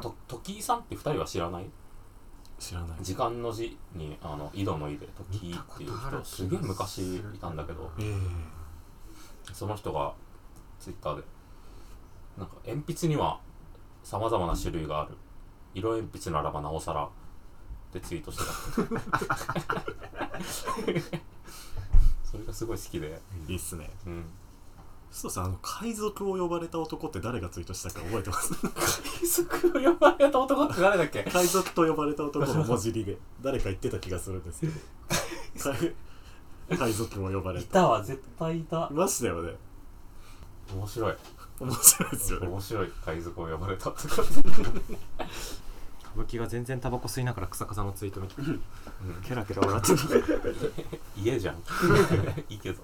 と時井さんって二人は知らない？知らない。時間の字にあの井戸の井で時井っていう人すげえ昔いたんだけどえその人がツイッターでなんか鉛筆にはさまざまな種類がある。色鉛筆ならばなおさらってツイートしてた。それがすごい好きで。えいいっすね。うんそうさんあの海賊を呼ばれた男って誰がツイートしたか覚えてます？海賊を呼ばれた男って誰だっけ？海賊と呼ばれた男の文字りで誰か言ってた気がするんですけど。海海賊を呼ばれいたたわ絶対いた。いましたよね。面白い。面白いですよね。面白い海賊を呼ばれた男歌舞伎が全然タバコ吸いながら草加さんのツイート見て。ケラケラ笑ってる。家じゃん。いいけど。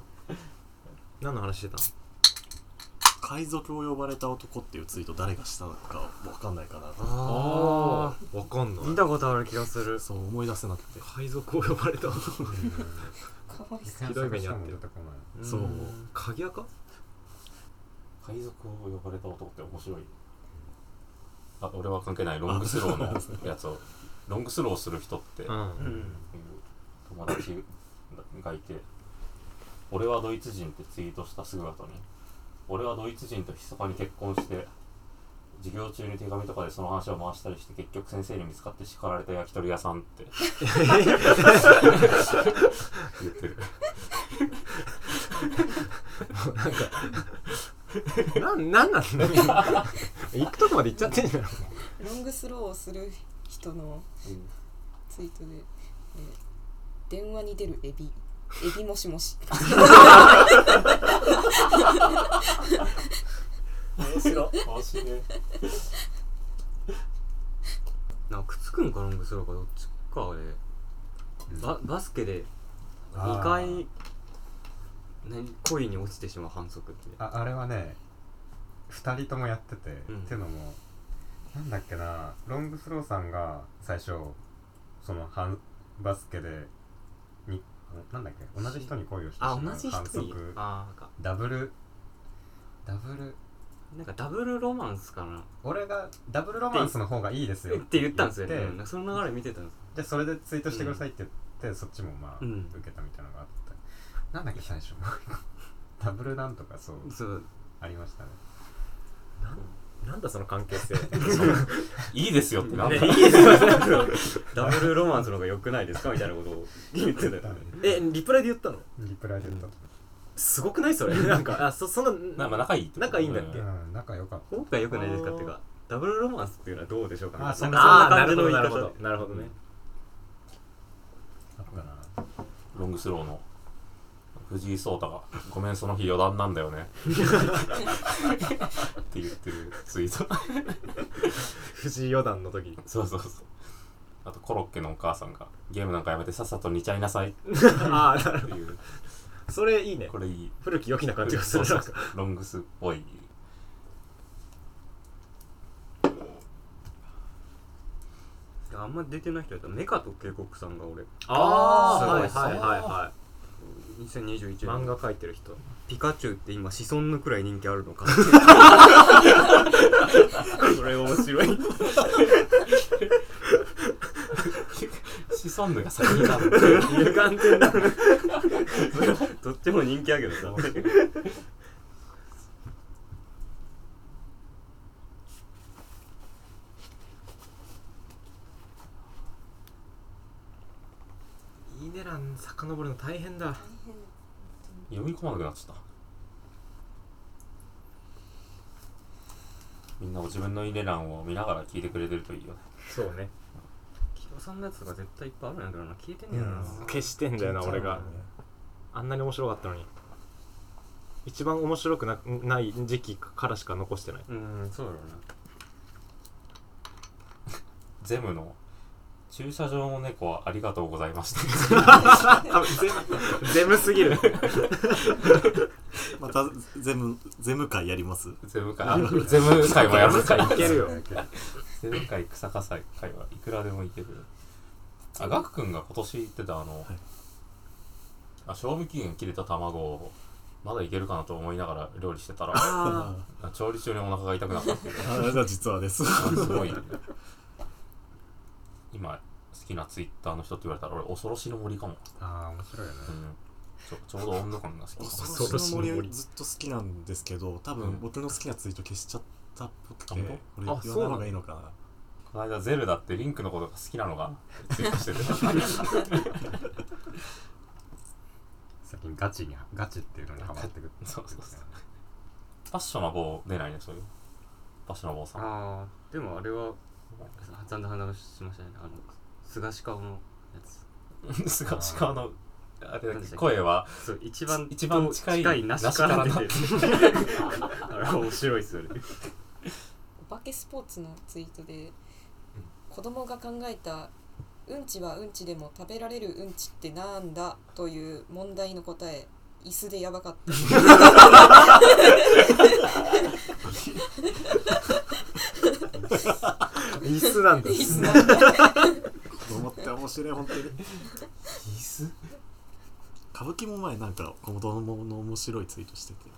何の話してたの？海賊を呼ばれた男っていうツイート誰がしたのかわかんないかな。ああわかんない。見たことある気がする。そう思い出せなくて。海賊を呼ばれたかわいそう。ひどい目に遭ってそう鍵垢？海賊を呼ばれた男って面白い。あ俺は関係ない。ロングスローのやつを。ロングスローする人っていううん。友達がいて俺はドイツ人ってツイートしたすぐ後に俺はドイツ人と密かに結婚して授業中に手紙とかでその話を回したりして結局先生に見つかって叱られた焼き鳥屋さんって。言ってる。なんなんなんだ行くとこまで行っちゃってんじゃん。ロングスローをする人のツイートで、えー電話に出るエビエビもしもし。面白い。面白い。なんかくっつくんかロングスローかどっちかでババスケで2回何恋に落ちてしまう反則って。ああれはね2人ともやってて、うん。っていうのもなんだっけなロングスローさんが最初その反バスケでになんだっけ？同じ人に恋をしてしまうあ同じ人反に則。あーなんか。ダブル。ダブル。なんかダブルロマンスかな。俺がダブルロマンスの方がいいですよって言ったんですよね、言って。うん、その流れ見てたんです。でそれでツイートしてくださいって言って、そっちもまあ、うん。受けたみたいなのがあって。なんだっけ最初。ダブルなんとかそうそう。ありましたね。なんだその関係性。いいですよって。なんだねいいですよ。ダブルロマンスの方が良くないですかみたいなことを言ってた。よえリプライで言ったの？リプライで言った。すごくないそれ？なんかあそそんななまあ仲いい仲いいんだっけ？うん仲良かっ方が良くないですかっていうかダブルロマンスっていうのはどうでしょうかみたいなあそんな感じの言い方なるほどなるほどなるほどね。たあったな。ロングスローの藤井聡太が「ごめんその日余談なんだよね」って言ってるツイート。藤井四段の時。にそうそうそう。あとコロッケのお母さんが「ゲームなんかやめてさっさと煮ちゃいなさい」っああなるほていう。どそれいいね。これいい。古き良きな感じがするそうそうそう。ロングスっぽい。あんま出てない人やったらメカと渓谷さんが俺。ああはいすごいはいはいは2021い年。漫画描いてる人？ピカチュウって今子孫のくらい人気あるのかこ れ面白い。シソンヌが先になる。歪んでんなどっちも人気やけどさ。いいね欄遡るの大変だ読み込まなくなっちゃった。みんなも自分のイネ欄を見ながら聞いてくれてるといいよね。そうね。キロさんのやつとか絶対いっぱいあるんやけどな消えてんねやな、うん。消してんだよな俺が。あんなに面白かったのに。一番面白くなない時期からしか残してない。うんそうだろうな。ゼムの駐車場の猫はありがとうございました。ゼムすぎる。またゼムゼム会やります？ゼム会。あゼム会もやるかい。けるよ。ゼム会草加祭会はいくらでもいける。あガク君が今年言ってたあの、はい。あ賞味期限切れた卵をまだいけるかなと思いながら料理してたらあ調理中にお腹が痛くなったってい実はです。あすごい。ね今好きなツイッターの人って言われたら俺恐ろしの森かも、ああ面白いよね。うん、ちょちょうど温度感が好き恐ろしの森。ずっと好きなんですけど多うん分僕の好きなツイート消しちゃったっぽくてあ本これあ言わない方がいいのかな。この間ゼルダってリンクのことが好きなのがツイートしてて最近ガチにガチっていうのにハマってくるそうそうそう。パッショナボー出ないねそういう。パッショナボーさん。ああでもあれは残念話しましたね。あの菅氏顔のやつ。菅氏川のあれ声は？そう一番一番近い近い梨から出てる あれ面白いっすよね。お化けスポーツのツイートで、子供が考えた「うんちはうんちでも食べられるうんちってなんだ?」という問題の答え椅子でやばかった 椅子なんだ。椅子なんだ。子供って面白い本当に。椅子？歌舞伎も前なんか子供の面白いツイートしてて。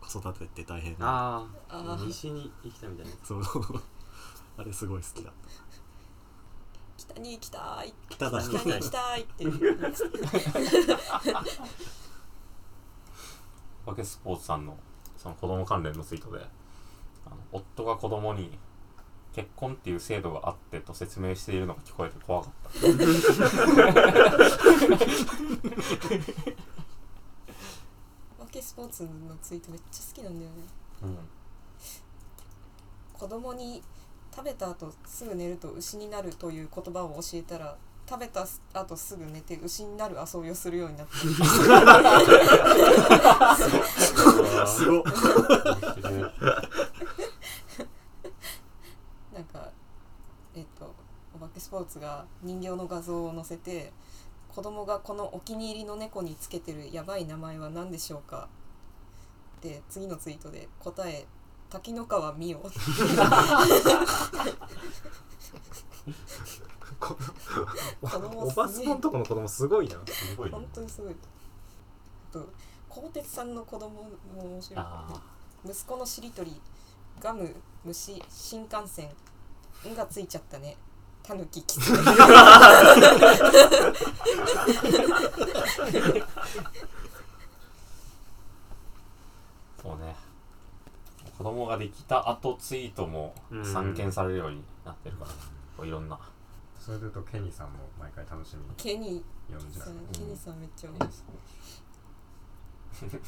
子育てって大変な。ああ西に行きたいみたいな。そう。あれすごい好きだっ北に行きたい。北だ北に行きたいってバケ スポーツさんのその子供関連のツイートであの夫が子供に結婚っていう制度があってと説明しているのが聞こえて怖かった。お化けスポーツのツイートめっちゃ好きなんだよね。うん。子供に食べた後すぐ寝ると牛になるという言葉を教えたら食べた後すぐ寝て牛になる遊びをするようになった。すごっなんかえっとお化けスポーツが人形の画像を載せて子供がこのお気に入りの猫につけてるやばい名前は何でしょうか？で次のツイートで答え滝野川美代こ 子供おばすぽんとこの子供すごいな。すごいね本当にすごい。あと鋼鉄さんの子供も面白い。あ息子のしりとりガム虫新幹線「ん」がついちゃったねタヌキキツそうね。子供ができた後ツイートもうん。散見されるようになってるから、こういろんな。それで言うとケニーさんも毎回楽しみ。にケニ読んじゃう。ーさん。ケニーさんめっちゃ面白い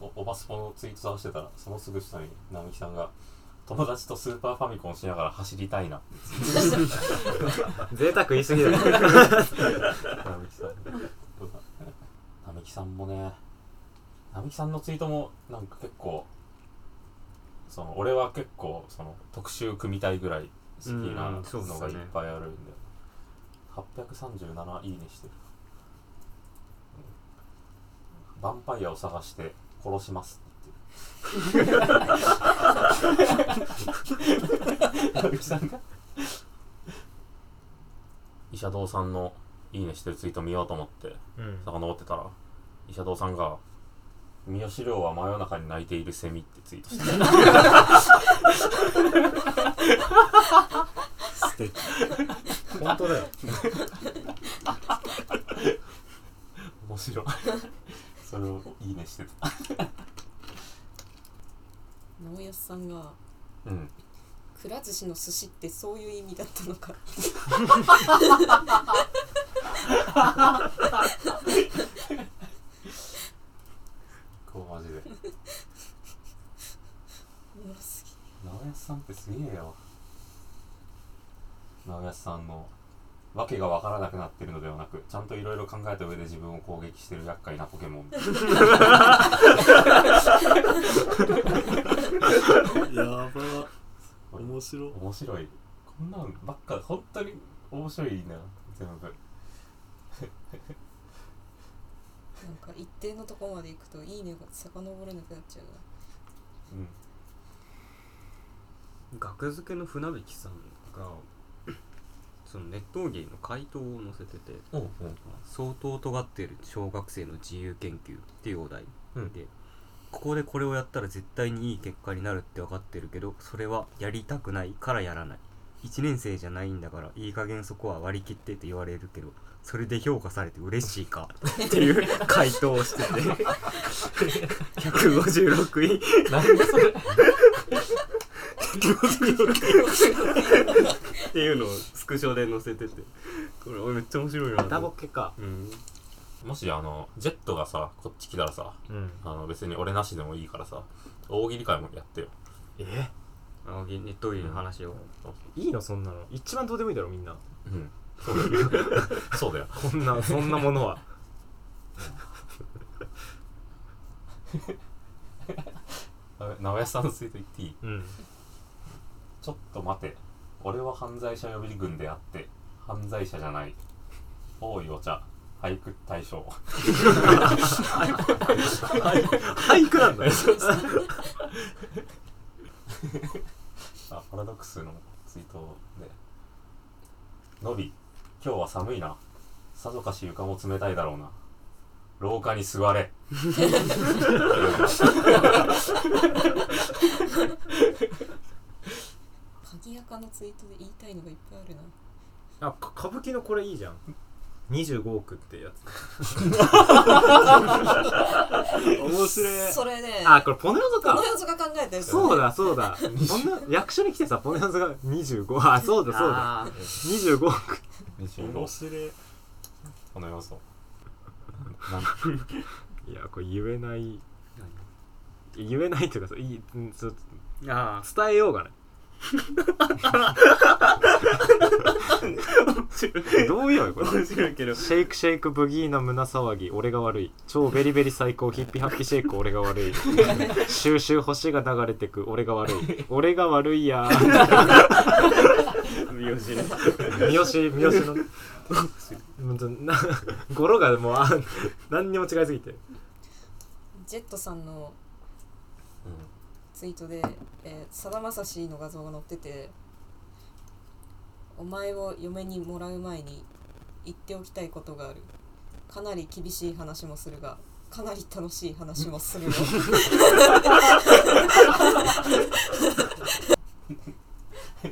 おおばすぽのツイート出してたらそのすぐ下に並木さんが友達とスーパーファミコンしながら走りたいな。贅沢言い過ぎだ。よ並木さん。並木さんもね並木さんのツイートもなんか結構その俺は結構その特集組みたいぐらい好きなのがいっぱいあるんで、837いいねしてる、うん。ヴァンパイアを探して殺しますって言ってる並木さんが医者堂さんのいいねしてるツイート見ようと思ってうん。遡ってたら医者堂さんが「三好亮は真夜中に泣いているセミ」ってツイートしてた。素敵。本当だよ。面白い。それをいいねしてた直康さんがうん。くら寿司の寿司ってそういう意味だったのか。こうマジで。直康さんってすげえ。よ直康さんのわけがわからなくなってるのではなくちゃんといろいろ考えた上で自分を攻撃してる厄介なポケモン やば。面白い。面白い。こんなんばっか本当に面白いんだよ全部。なんか一定のとこまで行くといいねが遡れなくなっちゃうな。うん。学付けの船引さんが そのネット芸の回答を載せてて相当尖っている小学生の自由研究っていうお題で、うんここでこれをやったら絶対にいい結果になるって分かってるけどそれはやりたくないからやらない。1年生じゃないんだからいい加減そこは割り切ってって言われるけどそれで評価されて嬉しいかっていう回答をしてて。156位。何だそれっていうのをスクショで載せてて。これめっちゃ面白いなとダボケか。うんもしあのジェットがさこっち来たらさうん。あの別に俺なしでもいいからさ大喜利会もやってよ。え？あネット芸の話を、いいのそんなの。一番どうでもいいだろみんな。うん。そうだよ。そうだよ。こんなそんなものは。あ直哉さんのツイート言っていい？うん。ちょっと待て。俺は犯罪者予備軍であって犯罪者じゃない。多いお茶俳句大賞。俳句なんだ。よあパラドックスのツイートで「のび今日は寒いな。さぞかし床も冷たいだろうな。廊下に座れ」鍵垢のツイートで言いたいのがいっぱいあるな。あか歌舞伎のこれいいじゃん25億ってやつ。面白い。それね。あこれポネオゾか。このやつが考えたやつそうだそうだ。こんな役所に来てさポネオゾが25あそうだそうだ。あ25億。面白い。この要素い。やこれ言えない。言えない。とい。うかさい。い。うんそうーあ伝えようがない どういうのこれ？ー面白いけど。シェイクシェイクブギーの胸騒ぎ。俺が悪い。超ベリベリ最高。ヒッピーハッピーシェイク俺が悪い。シューシュー星が流れてく。俺が悪い。俺が悪いや。ー三好ね三好三好の。ほんとな語呂がもうあ何にも違いすぎて。ジェットさんのうんツイートでえさだまさしの画像が載ってて「お前を嫁にもらう前に言っておきたいことがある。かなり厳しい話もするがかなり楽しい話もするよ」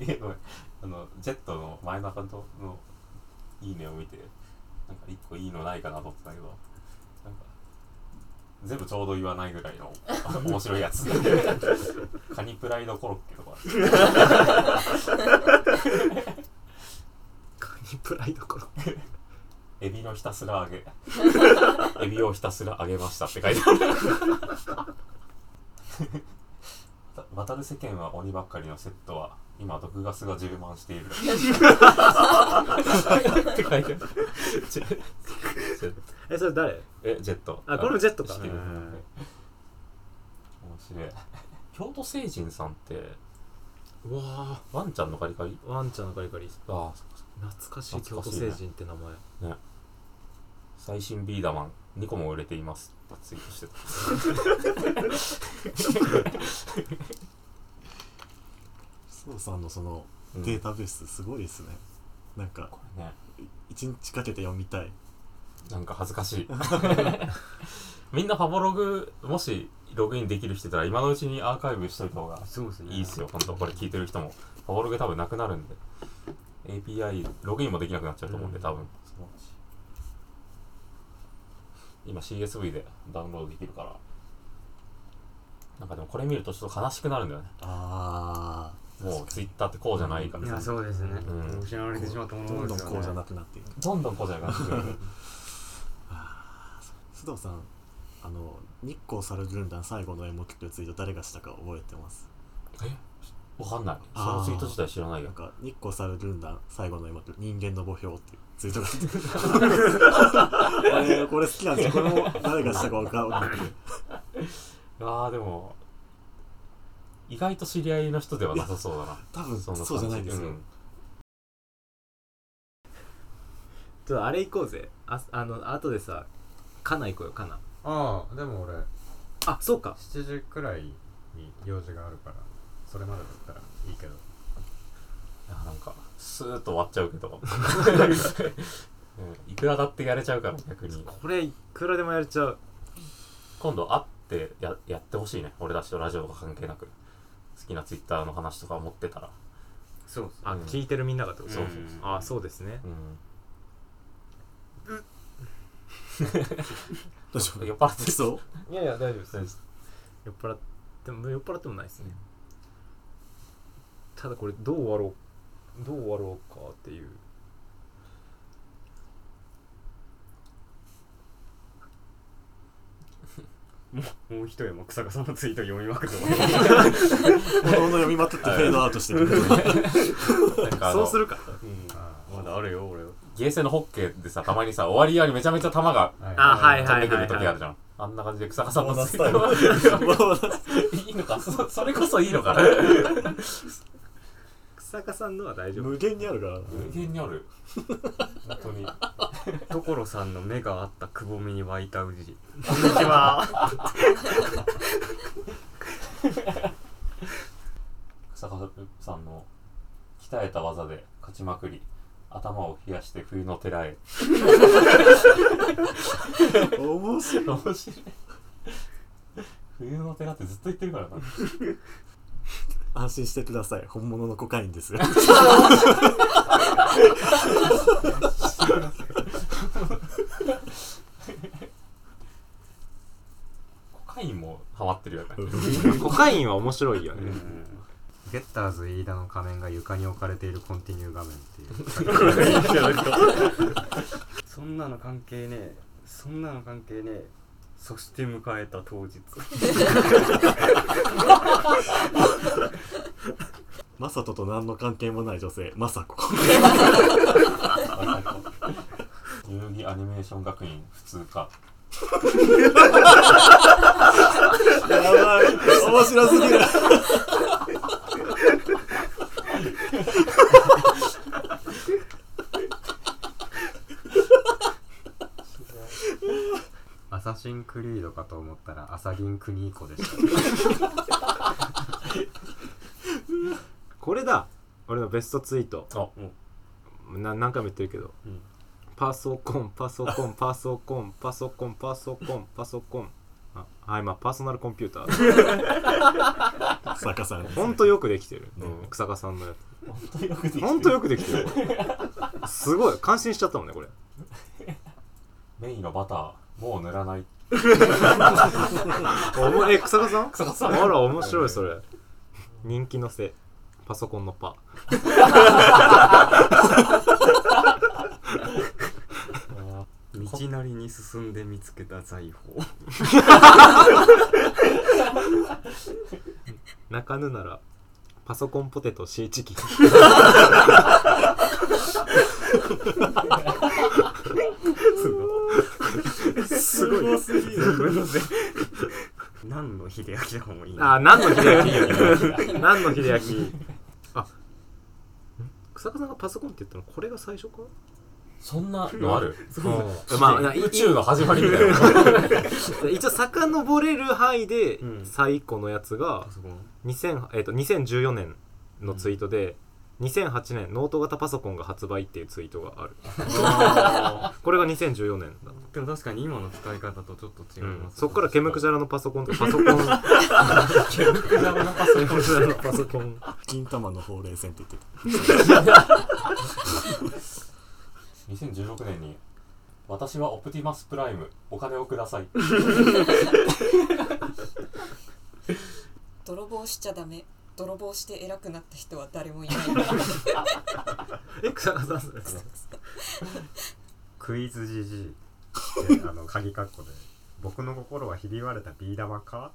いやごめん。あのジェットの前のアカウントのいいねを見てなんか一個いいのないかなと思ってたけど。全部ちょうど言わないぐらいの 面白いやつ。カニプライドコロッケとか。カニプライドコロエビのひたすら揚げ。エビをひたすら揚げましたって書いてある。渡る世間は鬼ばっかりのセットは今毒ガスが充満している。って書いてあるえそれ誰？えジェットあこれもジェットか。知ってる。うん面白い。京都星人さんってうわワンちゃんのカリカリ？ーワンちゃんのカリカリ。ああ懐かしい京都星人って名前。最新ビーダマン2個も売れています。ってツイートしてた。そうさんのそのうん。データベースすごいですね、なんかこれね。一日かけて読みたいなんか恥ずかしい。みんなファボログもしログインできる人いたら今のうちにアーカイブしといた方がいいっすよ。本当これ聞いてる人も。ファボログ多分なくなるんで。API ログインもできなくなっちゃうと思うんで多分。今 CSV でダウンロードできるから。なんかでもこれ見るとちょっと悲しくなるんだよね。あもう Twitter ってこうじゃないから。いやさそうですね、うん失われてしまったもあどんどんこうじゃなくなっていく。どんどんこうじゃなくなってくる 須藤さんあの日光猿軍団最後の演目ってツイート誰がしたか覚えてます？え？わかんない。そのツイート自体知らないよ。なんか日光猿軍団最後の演目人間の墓標っていうツイートがあって。俺 これ好きなんですよ。これも誰がしたか分かんなくて あーでも意外と知り合いの人ではなさそうだな。多分そんな感じ。そうじゃないんですよ、うん。ちょっとあれ行こうぜ。ああの後でさカナ行こうよカナああでも俺あそうか。7時くらいに用事があるからそれまでだったらいいけど。いやなんかスーッと終わっちゃうけど、うん、いくらだってやれちゃうから逆に。これいくらでもやれちゃう。今度会ってややってほしいね。俺たちとラジオとか関係なく。好きなツイッターの話とか持ってたら。そうです。ねあ、うん。聞いてるみんながってこと？そうそうそう。あそうですね。うんどうしよう酔っ払ってそう？いやいや大丈夫です大丈夫です。酔っ払っても酔っ払ってもないですね。ただこれどう終わろうどう終わろうかっていう。もう一山草加さんのツイート読みまくっておのおの読みまくってフェードアウトしてるなんかあのそうするか。うんまだあるよ俺。はゲーセンのホッケーでさたまにさ終わり際にめちゃめちゃ球がはい。あはい飛んでくる時あはるじゃん。あんな感じで草加さんのボーナスツイートタイム いいのか？そそれこそいいのか草加さんのは大丈夫。無限にあるからな。無限にある。本当に。所さんの目があったくぼみに湧いたうじこんにちは。草加さんの鍛えた技で勝ちまくり頭を冷やして冬の寺へ。面白い。面白い。冬の寺ってずっと言ってるからな。安心してください。本物のコカインですよ。コカインもハマってるよね。コカインは面白いよね、ゲッターズ飯田の仮面が床に置かれているコンティニュー画面っていうそんなの関係ねえそんなの関係ねえそして迎えた当日マサトと何の関係もない女性マサコ遊戯アニメーション学院普通科やばい。面白すぎる。アサシンクリードかと思ったらアサギンクニーコでしたこれだ。俺のベストツイート。あ、うん、な何回も言ってるけど、うん、パソコンパソコンパソコンパソコンパソコンパソコンパソコン。ああ今パーソナルコンピューター。坂さんほんとよくできてる、うん草加さんのや本当によくできてる。つほんとよくできてる。すごい。感心しちゃったもんねこれ。メインのバターもう塗らない。おもえ草加さん？草加さん。あら面白いそれ。人気のせパソコンのパ 道なりに進んで見つけた財宝。泣かぬならパソコンポテトシーチキン。すごすぎる。何の秀明だもんいいあ何の秀明何の秀明あん？草加さんがパソコンって言ったのこれが最初か？そんなのある？うん。まあい宇宙の始まりみたいな。一応遡れる範囲でうん。最古のやつがパソコン？2000、えっと2014年のツイートで、2008年ノート型パソコンが発売っていうツイートがある。これが2014年だ、でも確かに今の使い方とちょっと違いうんます、そっからケムクジャラのパソコン。とパソコン。ケムクジャラのパソコン。金玉のほうれい線って言ってた2016年に私はオプティマスプライムお金をください。泥棒しちゃダメ。泥棒して偉くなった人は誰もいない。え草加さんそれ クイズじじいであの鍵括弧で。僕の心はひび割れたビー玉か？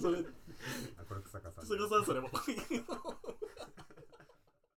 それ。あこれ草加さん。菅さんそれも